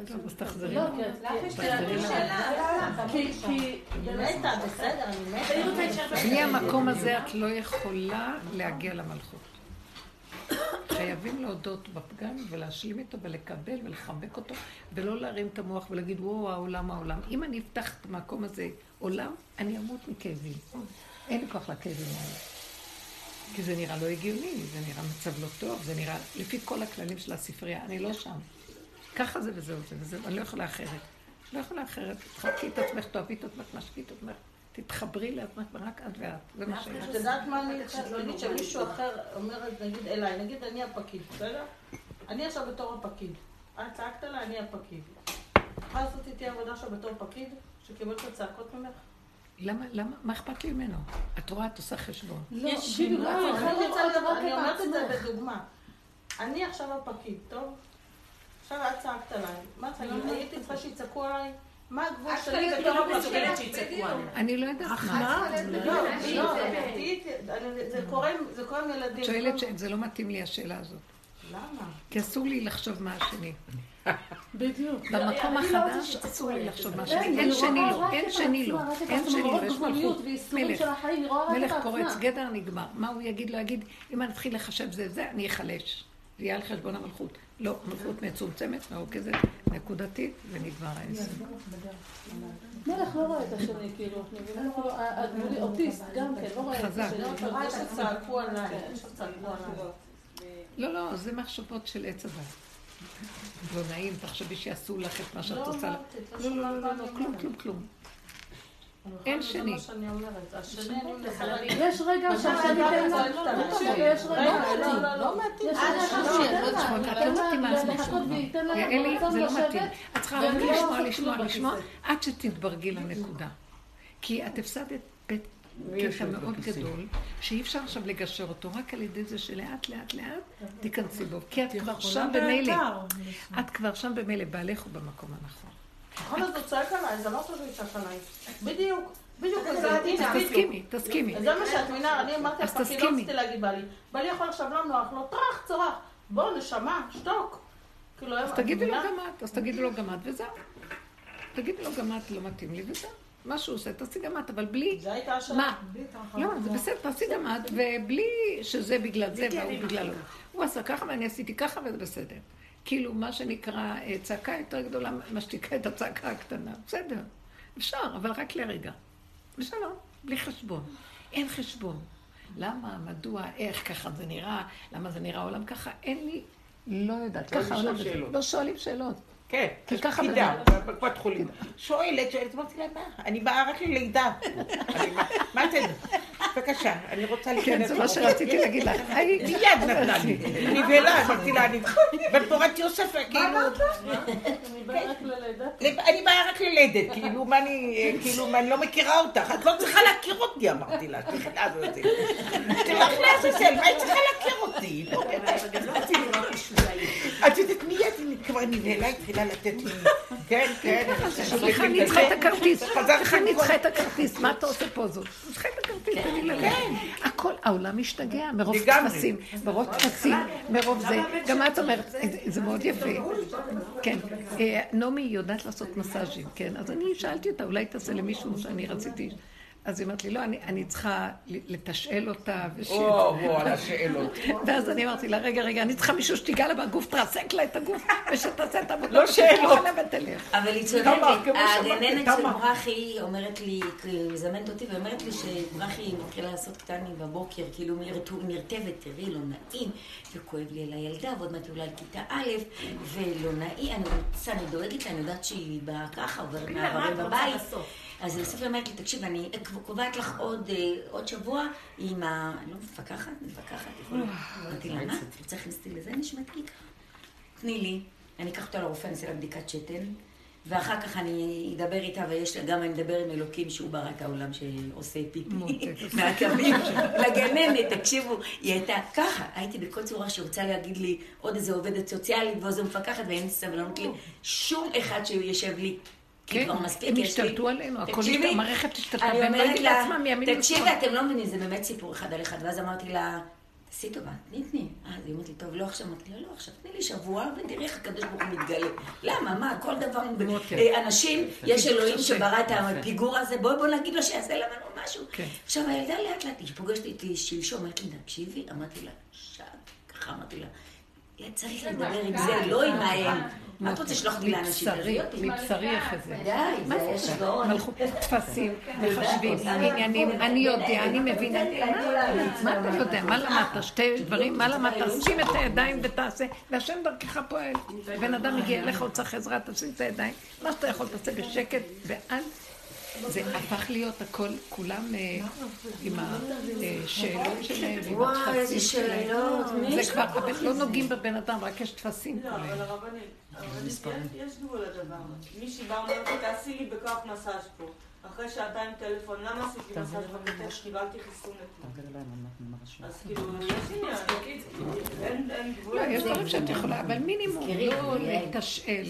טוב, אז תחזרי. לא, כי את- לך יש תחזרי לי לה. שאלה. כי, את בסדר, אני מתה. בלי המקום הזה את לא יכולה להגיע למלכות. חייבים להודות בפגם ולהשלים איתו ולקבל ולחבק אותו ולא להרים את המוח ולהגיד וואו העולם העולם. אם אני אפתח את המקום הזה עולם, אני אמות מכאבים. אין לי כוח לכאבים האלה. כי זה נראה לא הגיוני, זה נראה מצב לא טוב, זה נראה לפי כל הכללים של הספרייה, אני לא שם. ככה זה וזהו זה וזהו, אני לא יכולה אחרת. לא יכולה אחרת, תחבקי את עצמך, תאהבי את עצמך, תשקי את עצמך, תתחברי לעצמך ורק את ואת, זה מה שיש. את יודעת מה אני חושבת? נגיד שמישהו אחר אומר, נגיד אליי, נגיד אני הפקיד, בסדר? אני עכשיו בתור הפקיד. את צעקת לה, אני הפקיד. יכולה לעשות איתי עבודה עכשיו בתור פקיד, שקיבל את הצעקות ממך? למה, למה, מה אכפת לי ממנו? את רואה, את עושה חשבון. לא, יש בדיוק, אני רוצה רק אומרת את זה. בדוגמה. אני עכשיו הפקיד, טוב? עכשיו את צעקת עליי. מה צעקת? הייתי צריכה שיצעקו עליי? מה הגבול שלי בתור בדיוק. שיצעקו עליי? אני לא יודעת אך מה. לא, לא, זה- זה קורה עם- זה ילדים. את שואלת שזה לא מתאים לי השאלה הזאת. למה? כי אסור לי לחשוב מה השני. בדיוק. במקום לא החדש אסור לי. לחשוב מה אין, השני. אין שני לו, אין שני לו, אין שני לו, יש מלכות. מלך. מלך. קורץ גדר נגמר. מה הוא יגיד? לא יגיד, אם אני אתחיל לחשב זה זה, אני אחלש. זה יהיה על חשבון המלכות. לא, מלכות מצומצמת, מרוכזת, נקודתית, ונגמר העסק. מלך לא רואה את השני, כאילו, את מבינה? כאילו, הגבולי, אוטיסט גם כן, לא רואה את חזק. השני. אתה רואה שצעקו עליי, שצעקו עליי. לא, לא, זה מחשבות של עץ הדת. לא נעים, תחשבי שיעשו לך את מה שאת לא עושה. לא, לא, לא, לא, כלום. כלום, כלום. אני אין שני. יש רגע אבל שהשני רגע, תן לה, צועקת עליי. לא תקשיב, יש רגע, לא לא, לא, לא. מתאים. אה, לא לא לה יעלי, זה לא מתאים. את צריכה רק לא לשמוע, לשמוע, לשמוע. עד שתתברגי לנקודה. כי את הפסדת בית קטע מאוד גדול, שאי אפשר עכשיו לגשר אותו, רק על ידי זה שלאט לאט לאט תיכנסי בו. כי את כבר שם במילא. את כבר שם במילא, בעלך הוא במקום הנכון. נכון, אז הוא צועק עליי, זה לא טוב שהוא יצעק עליי. בדיוק, בדיוק. אז. תסכימי, תסכימי. זה מה שאת מבינה, אני אמרתי לך, כי לא. רציתי להגיד בעלי. בעלי יכול עכשיו לא נוח לו, טראח, צורח. בוא, נשמה, שתוק. כאילו, אז תגידי לו? גם את, אז תגידי לו גם את וזהו. תגידי לו גם את, לא מתאים לי וזהו. מה שהוא עושה, תעשי גם את, אבל בלי... זה הייתה השאלה. מה? לא, זה בסדר, תעשי גם את, ובלי שזה בגלל זה והוא בגללו. הוא עשה ככה ואני עשיתי ככה וזה בסדר. כאילו, מה שנקרא אה, צעקה יותר גדולה משתיקה את הצעקה הקטנה. בסדר, אפשר, אבל רק לרגע. ושלום, בלי חשבון. אין חשבון. למה, מדוע, איך, ככה זה נראה, למה זה נראה העולם ככה, אין לי, לא יודעת, ככה העולם, זה-. לא שואלים שאלות. כן, כי ככה פקידה בקופת חולים. שואלת, שואלת, אמרתי לה, מה? אני באה רק ללידה. מה אתם? בבקשה, אני רוצה כן, להיכנס. זה מה. שרציתי להגיד לך. מיד נתנה לי. נבהלה, אמרתי לה, אני... בתורת יוסף, כאילו... אני באה רק ללידה. אני באה רק ללדת, כאילו, מה אני, כאילו, מה, אני לא מכירה אותך, את לא צריכה להכיר אותי, אמרתי לה, תלכי לעזאזל. תלך לעזאזל, מה היא צריכה להכיר אותי? לא, את יודעת, מיד היא כבר נבהלה, התחילה לתת לי, כן, כן. סליחה, אני צריכה את הכרטיס. איך אני צריכה את הכרטיס? מה אתה עושה פה זאת? אני צריכה את הכרטיס, ללכת. הכל, העולם משתגע מרוב. טפסים, מרוב טפסים, מרוב זה. גם את אומרת, זה- זה מאוד יפה. כן. אה, נעמי יודעת לעשות מסאז'ים, כן? אז אני שאלתי אותה, אולי תעשה למישהו שאני רציתי. אז היא אומרת לי, לא, אני, אני צריכה לתשאל אותה, וש... או, או, על השאלות. ואז אני אמרתי לה, רגע, רגע, אני צריכה מישהו שתיגע לה בגוף, תרסק לה את הגוף, ושתעשה את העבודה. לא שאלות. אבל היא צודקת, הגננת של. ברכי אומרת לי, היא מזמנת אותי ואומרת לי שברכי מתחילה לעשות קטני בבוקר, כאילו נרט- נרטבת, תראי, לא נעים, וכואב לי על הילדה, ועוד מעט אולי כיתה א', ולא נעים, אני רוצה, אני דואגת, לה, אני יודעת שהיא באה ככה, עוברת מעברים בבית. אז היא אומרת לי, תקשיב, אני קובעת לך עוד, אה, עוד שבוע עם ה... אני לא מפקחת, מפקחת, יכולה. אמרתי לה, מה? את רוצה להכניס אותי לזה? נשמתי ככה. תני לי, אני אקח אותה לרופא, אני אעשה לה בדיקת שתן, ואחר כך אני אדבר איתה, ויש לה, גם אני אדבר עם אלוקים שהוא ברא את העולם שעושה פיפי. מהקווים. לגננת, תקשיבו, היא הייתה ככה, הייתי בכל צורה שרוצה להגיד לי עוד איזה עובדת סוציאלית ואיזו מפקחת, ואין לי סבלנות לי, שום אחד שיושב לי. כי כן, כבר מספיק, הם יש לי- השתלטו עלינו, הכל תקשיבי, המערכת השתלטה, אני והם אומרת ראיתי לה, לעצמם מימין תקשיבי, ושמאל. אתם לא מבינים, זה באמת סיפור אחד על אחד. ואז אמרתי לה, תעשי טובה, תני, תני. אז היא אמרת לי, טוב, לא עכשיו. אמרתי לה, לא עכשיו, תני לי שבוע, ותראי איך הקדוש ברוך הוא מתגלה. למה, מה, כל דבר, אה, אנשים, יש אלוהים שברא את הפיגור הזה, בואי בוא נגיד לו שיעשה לנו משהו. כן. עכשיו, הילדה לאט לאט, היא פוגשת אותי שלשום, אמרתי לי, תקשיבי, אמרתי לה, שעת, ככה אמרתי לה. צריך לדבר עם זה, לא עם ההם. מה את רוצה לשלוח אותי לאנשים? מבשרי, מבשרי איך זה. די, מה זה זה יש? גאון. טפסים, מחשבים, עניינים, אני יודע, אני מבין, מה אתה יודע, מה למדת? שתי דברים, מה למדת? שים את הידיים ותעשה, והשם דרכך פועל. בן אדם מגיע אליך, הוא צריך עזרה, תשים את הידיים, מה שאתה יכול תעשה בשקט, ואל... זה הפך להיות הכל, כולם אה, עם השאלות שלהם, עם הטפסים שלהם. זה כבר, לא נוגעים בבן אדם, רק יש טפסים. לא, אבל הרבנית, יש- גבול לדבר. מישהי באה ואומרת תעשי לי בכוח מסאז' פה. אחרי שעתיים טלפון, למה עשיתי מסאז' בכתף? קיבלתי חיסון אתמול. אז כאילו, יש עניין, אין אין גבול. לא, יש דברים שאת יכולה, אבל מינימום, לא. לתשאל.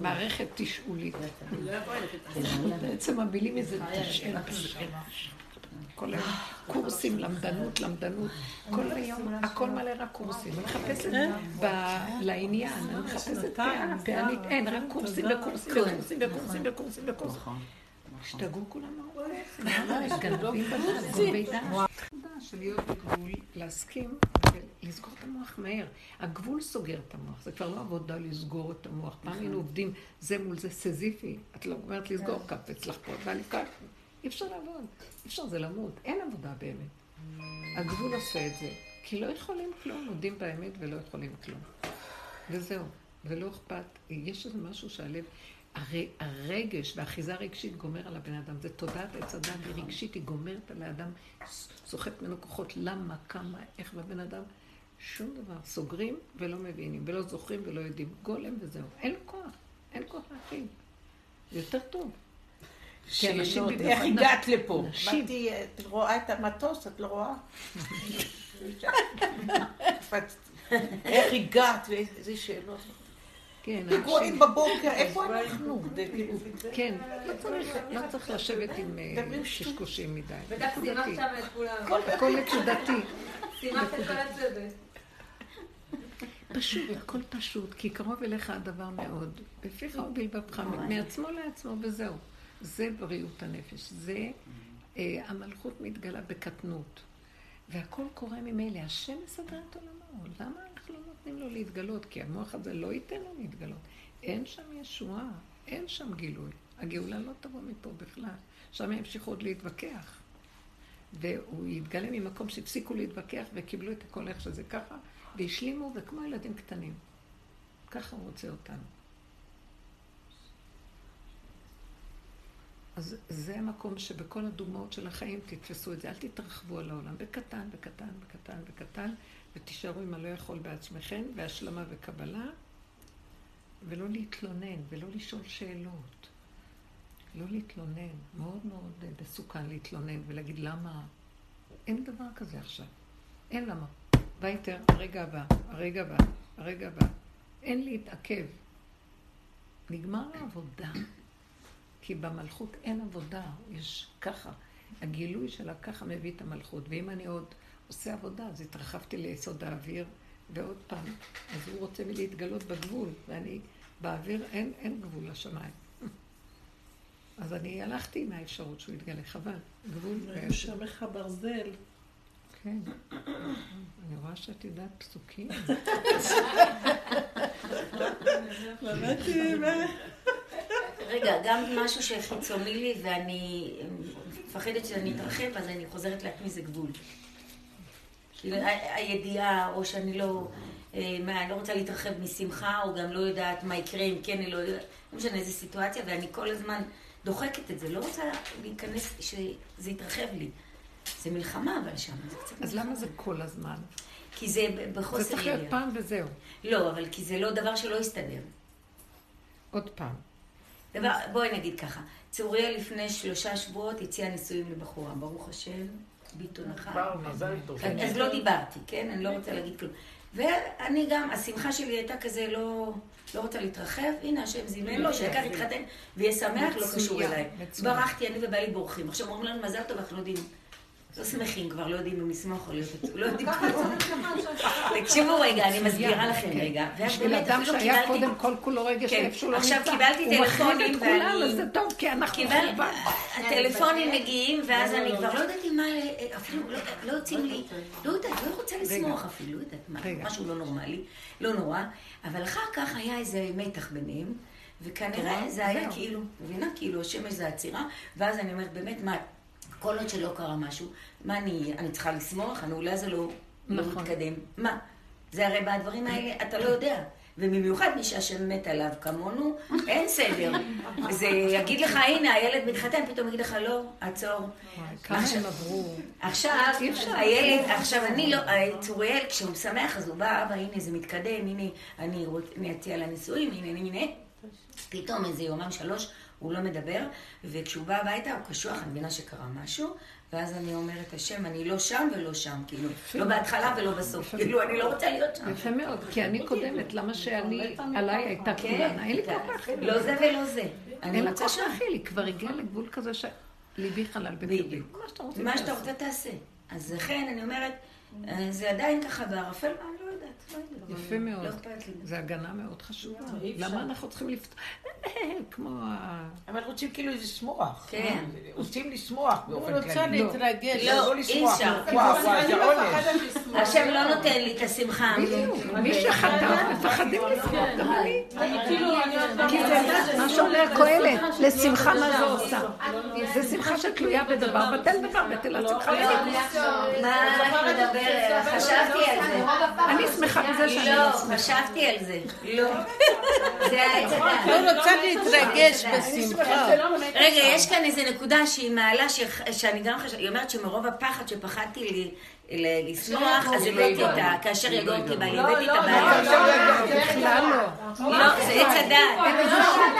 מערכת תשאולית. בעצם המילים איזה תשאל. כל היום קורסים, למדנות, למדנות. כל היום, הכל מלא רק קורסים. אני מחפשת לעניין, אני מחפשת פענית, אין, רק קורסים וקורסים וקורסים וקורסים וקורסים וקורסים. השתגעו כולם של להיות בגבול, להסכים ולסגור את המוח מהר. הגבול סוגר את המוח, זה כבר לא עבודה לסגור את המוח. פעם היינו עובדים זה מול זה סזיפי. את לא אומרת לסגור קפץ לך פה, ואני כאן. אי אפשר לעבוד, אי אפשר זה למות. אין עבודה באמת. הגבול עושה את זה. כי לא יכולים כלום, מודים באמת ולא יכולים כלום. וזהו, ולא אכפת. יש איזה משהו שהלב... הרי הרגש והאחיזה הרגשית גומר על הבן אדם. זה תודעת עץ הדת היא רגשית, היא גומרת על האדם, סוחט ממנו כוחות. למה, כמה, איך בבן אדם? שום דבר. סוגרים ולא מבינים, ולא זוכרים ולא יודעים. גולם וזהו. אין כוח, אין כוח להכין. זה יותר טוב. שאלות, איך הגעת לפה? נשים. אמרתי, את רואה את המטוס, את לא רואה? איך הגעת ואיזה שאלות. כן, בבוקר, איפה אנחנו? כאילו- כן, לא צריך, לא צריך לשבת עם אה. קשקושים מדי. נקודתי. שם את כולם. הכל נקודתי. סימכת את כל הצוות. פשוט, הכל פשוט, כי קרוב אליך הדבר מאוד. בפיך ובלבבך, מעצמו לעצמו וזהו. זה בריאות הנפש. זה, אה, המלכות מתגלה בקטנות. והכל קורה ממילא. השם מסדר את עולמו. למה נותנים לו להתגלות? כי המוח הזה לא ייתן לו להתגלות. אין שם ישועה, אין שם גילוי. הגאולה לא תבוא מפה בכלל. שם ימשיכו עוד להתווכח. והוא יתגלה ממקום שהפסיקו להתווכח וקיבלו את הכל איך שזה ככה, והשלימו, וכמו ילדים קטנים. ככה הוא רוצה אותנו. אז זה המקום שבכל הדוגמאות של החיים תתפסו את זה. אל תתרחבו על העולם. בקטן, בקטן, בקטן, בקטן, ותישארו עם הלא יכול בעצמכם, והשלמה וקבלה, ולא להתלונן, ולא לשאול שאלות. לא להתלונן. מאוד מאוד אה, מסוכן להתלונן ולהגיד למה. אין דבר כזה עכשיו. אין למה. וייטר, הרגע הבא, הרגע הבא, הרגע הבא. אין להתעכב. נגמר העבודה. כי במלכות אין עבודה, יש ככה. הגילוי שלה ככה מביא את המלכות. ואם אני עוד עושה עבודה, אז התרחבתי ליסוד האוויר, ועוד פעם, אז הוא רוצה להתגלות בגבול, ואני, באוויר אין, אין גבול לשמיים. אז אני הלכתי עם האפשרות שהוא יתגלה, חבל. גבול הוא שמך ברזל. כן. אני רואה שאת יודעת פסוקים. רגע, גם משהו שחיצוני לי ואני מפחדת שאני אתרחב, אז אני חוזרת לעצמי זה גבול. כאילו, הידיעה, או שאני לא, אה, מה, לא רוצה להתרחב משמחה, או גם לא יודעת מה יקרה אם כן, אני לא יודעת, לא משנה איזה סיטואציה, ואני כל הזמן דוחקת את זה, לא רוצה להיכנס, שזה יתרחב לי. זה מלחמה אבל שם, זה קצת אז למה זה כל הזמן? כי זה ב- זה בחוסר צריך להיות ידיעה. פעם וזהו. לא, אבל כי זה לא דבר שלא יסתדר. עוד פעם. דבר, בואי נגיד ככה, צוריאל לפני שלושה שבועות הציע נישואים לבחורה, ברוך השם, ביטון אחת. מזל טוב. אז, לא דיברתי, כן? אני לא רוצה להגיד כלום. ואני גם, השמחה שלי הייתה כזה לא, לא רוצה להתרחב, הנה השם זימן לו, שיקח יתחתן ויהיה שמח, לא קשור אליי. ברחתי, אני ובעלי בורחים. עכשיו אומרים לנו מזל טוב, אנחנו לא יודעים, לא שמחים כבר, לא יודעים אם לשמוח או להיות עצוב, לא יודעים כלום. תקשיבו רגע, אני מסבירה לכם כן. רגע. בשביל אדם שהיה קודם כל כולו רגש כן. שאיפה שהוא לא עכשיו נמצא. קיבלתי הוא מחריב טלפונים את כולם, ואני- אז זה טוב, כי אנחנו חורבן. הטלפונים מגיעים, ואז אני כבר לא יודעת עם מה, אפילו לא- לא יוצאים לי, לא יודעת, לא רוצה לשמוח אפילו, לא יודעת מה, רגע. משהו לא נורמלי, לא נורא, אבל אחר כך היה איזה מתח ביניהם, וכנראה זה היה. כאילו, מבינה? כאילו השמש זה עצירה, ואז אני אומרת, באמת, מה, כל עוד שלא קרה משהו, מה אני, אני צריכה לשמוח? אולי זה לא, לא נכון. מתקדם. מה? זה הרי בדברים האלה, אתה לא יודע. ובמיוחד מי שהשם מת עליו כמונו, אין סדר. זה יגיד לך, הנה, הילד מתחתן, פתאום יגיד לך, לא, עצור. כמה עכשיו- הם עברו. עכשיו. הילד, עכשיו אני לא, צוריאל, כשהוא שמח, אז הוא בא, אבא, הנה, זה מתקדם, הנה, אני אציע לנישואים, הנה, הנה, הנה. פתאום איזה יומם שלוש, הוא לא מדבר, וכשהוא בא הביתה הוא קשוח, אני מבינה שקרה משהו, ואז אני אומרת, השם, אני לא שם ולא שם, כאילו, לא בהתחלה ולא בסוף, כאילו, אני לא רוצה להיות שם. יפה מאוד, כי אני קודמת, למה שאני, עליי הייתה כן, כולנה, אין לי כוח להכיל. לא זה ולא זה. אני אין לה כוח. להכיל, היא כבר הגיעה לגבול כזה שליבי חלל בקרבי. בדיוק. מה שאתה תעשה. רוצה תעשה. אז לכן אני אומרת, אה, זה עדיין ככה בערפל, לא לא. יפה מאוד. לא לי. זה הגנה מאוד חשובה. אפשר. למה אנחנו צריכים לפתוח? כמו ה... אבל רוצים כאילו לשמוח. כן. רוצים לשמוח באופן הוא רוצה כללי. להתרגש. לא, לא אי לשמוח. אפשר. וואו, וואו, אני זה עונש. מפחדת לשמוח. השם לא נותן לי את השמחה. בדיוק. מי שחטא, מפחדים לשמוח, גם אני. אני כאילו, אני עוד פעם... כי זה מה שאומר קהלת, לשמחה מה זה עושה? זה שמחה שתלויה בדבר, בטל דבר, בטל השמחה. מה את מדברת? חשבתי על זה. אני שמחה בזה שאני לא, לא. חשבתי על זה. לא. זה העץ הדעת. לא רוצה להתרגש בשמחה. רגע, יש כאן איזה נקודה שהיא מעלה, ש- שאני גם חושבת, היא אומרת שמרוב הפחד שפחדתי לשמוח, אז הבאתי את ה... כאשר יגור אותי בעלי, הבאתי את הבעיה. בכלל לא. לא, זה עץ הדעת.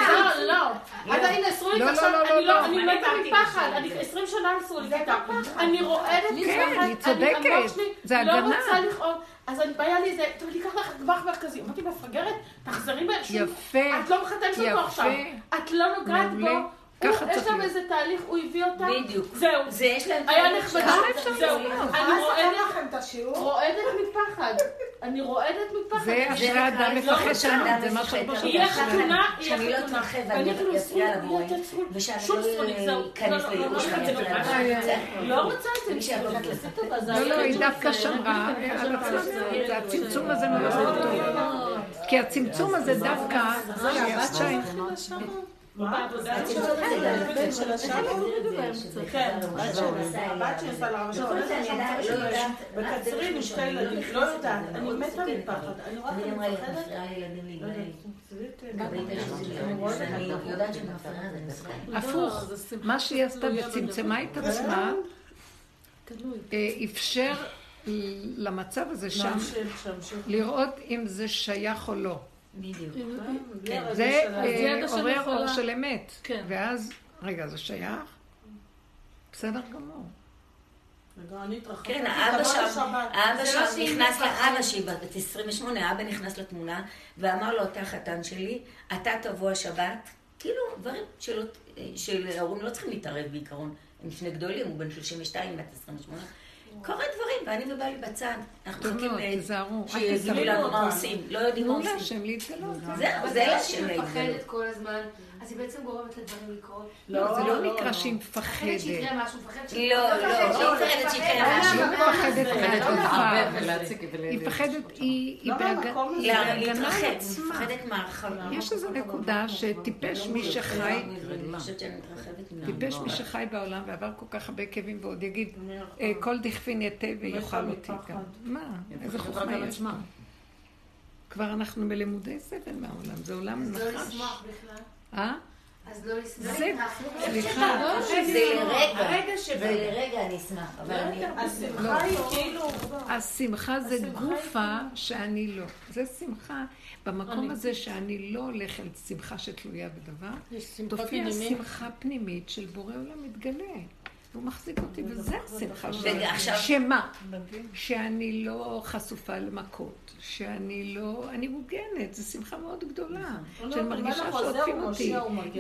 לא, לא. אז הנה, אסרו לי לא, עכשיו, לא, לא, אני לא, לא, לא. אני מתה מפחד, אני 20 שנה אסרו לי כיתה. אני רועדת כן, היא צודקת. זה לא הגנה. רוצה לכאוב. אז אני באה לי איזה, טוב, תיקח לך גמח מרכזי. אמרתי, מפגרת, תחזרי באיזשהו... יפה. את לא מחתנת אותו. עכשיו. את לא נוגעת מעולה. בו. הוא- ככה יש צריך שם להיות. איזה תהליך, הוא הביא אותה. בדיוק. זהו. זה יש להם... היה תהליך. שם. אפשר זהו. אני רועדת, לכם את השיעור. רועדת מפחד. אני רועדת מפחד. זה אשרי אדם לא מפחד שלנו, זה מה מפחד. שבו אבל יהיה ככה חתונה, אני- יהיה שאני לא. אתרחב אני ואני כאילו אפריע לבורא. שום לא ספונית, זהו. אכנס לא, לא, לא, לא, לא. לא רוצה את זה. זה לא, לא, היא דווקא. שמרה אני על עצמה זה הצמצום. הזה מאוד טוב. כי הצמצום הזה דווקא, הבת שלך התחילה שם? בעבודה? כן. הבת שלי לה עדיין לא. בקצרין עם שתי ילדים, לא יודעת, אני מתה מפחד, אני מפחדת. לא. הפוך, מה שהיא עשתה וצמצמה את עצמה, תלוי. אה, אפשר למצב הזה שם. לראות אם זה שייך או לא. בדיוק. בלי הרגש זה שלה. אה, עורר אור של אמת. כן. ואז, רגע, זה שייך? בסדר גמור. רגע, אני התרחבתי, כן, האבא שם, לשבת. האבא זה שם לא נכנס. לאבא שהיא בת 28, האבא נכנס לתמונה ואמר לו, אתה חתן שלי, אתה תבוא השבת. כאילו, דברים שלא, של ההורים לא צריכים להתערב בעיקרון. הם שני גדולים, הוא בן 32, בת 28. קורה דברים, ואני ובעלי בצד. אנחנו מחכים שיגידו תיזהרו. לנו מה עושים. לא יודעים מה תנו עושים. להשם להתגלות. זהו, זה להשם שהיא להתגלות. אז היא בעצם גורמת לדברים לקרות. לא, זה לא לא, נקרא לא. שהיא מפחדת מפחדת. שיקרה משהו, מפחדת לא, לא, לא מפחדת שיקרה משהו. היא מפחדת מהדבר. היא מפחדת, היא לא. מפחדת מהרחבה. יש איזו נקודה שטיפש מי שחי. טיפש מי שחי בעולם ועבר כל כך הרבה כאבים ועוד יגיד, "אה, כל דכפין יתה ויאכל אותי גם. מה? איזה חוכמה יש פה? כבר אנחנו בלימודי סבל מהעולם, זה עולם אז לא נחש. לשמוח בכלל. אה? אז לא. זה, סליחה, זה לרגע, הרגע זה שבא. לרגע אני אשמח, אבל אני... השמחה היא כאילו... השמחה זה גופה שאני לא. זה שמחה במקום הזה שאני לא הולך אל שמחה שתלויה בדבר. תופיע פנימית. שמחה פנימית של בורא עולם מתגלה. והוא מחזיק אותי, וזה השמחה שלי. שמה? שאני לא חשופה למכות, שאני לא... אני מוגנת, זו שמחה מאוד גדולה. נכון. שאני לא, מרגישה שעוטפים אותי.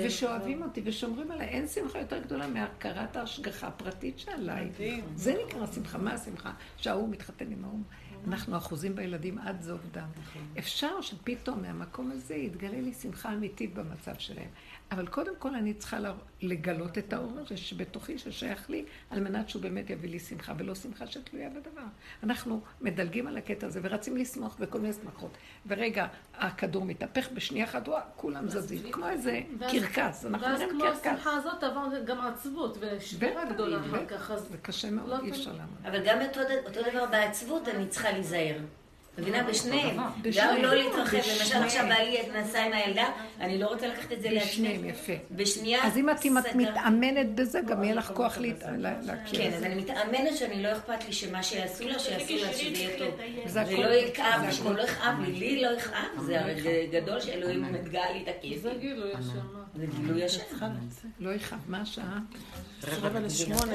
ושאוהבים אותי, ושומרים עליי. אין שמחה יותר גדולה מהכרת ההשגחה הפרטית שעליי. זה נקרא שמחה. מה השמחה? שההוא מתחתן עם ההוא. אנחנו אחוזים בילדים עד זוב דם. אפשר שפתאום מהמקום הזה יתגלה לי שמחה אמיתית במצב שלהם. אבל קודם כל אני צריכה ל- לגלות את האור הזה שבתוכי, ששייך לי, על מנת שהוא באמת יביא לי שמחה, ולא שמחה שתלויה בדבר. אנחנו מדלגים על הקטע הזה ורצים לשמוח בכל מיני שמחות. ורגע, הכדור מתהפך בשנייה אחת, וואה, כולם זזים. כמו איזה ואז- קרקס, אנחנו ואז נראים כמו קרקס. השמחה הזאת עבר גם עצבות ושבירה גדולה אחר. כך. אז זה קשה מאוד, לא אי. אפשר לעמוד. אבל גם אותו דבר בעצבות אני צריכה להיזהר. מבינה? בשניהם. גם בשניהם. לא להתרחב. למשל בשניהם. עכשיו בעלי נסע עם הילדה, אני לא רוצה לקחת את זה בשניהם, לעצמי. יפה. בשנייה... אז אם את. מתאמנת בזה, גם יהיה לך כוח להכיר. כן, אז אני מתאמנת שאני לא אכפת לי שמה שיעשו לה, שיעשו לה, שזה יהיה טוב. ולא יכאב לי, לא יכאב לי, לי לא יכאב, זה הרי גדול שאלוהים מתגאה לי את הכיס. זה גילוי השמה. זה גילוי השם. צריכה לצאת. לא יכאב. מה השעה? רבע לשמונה.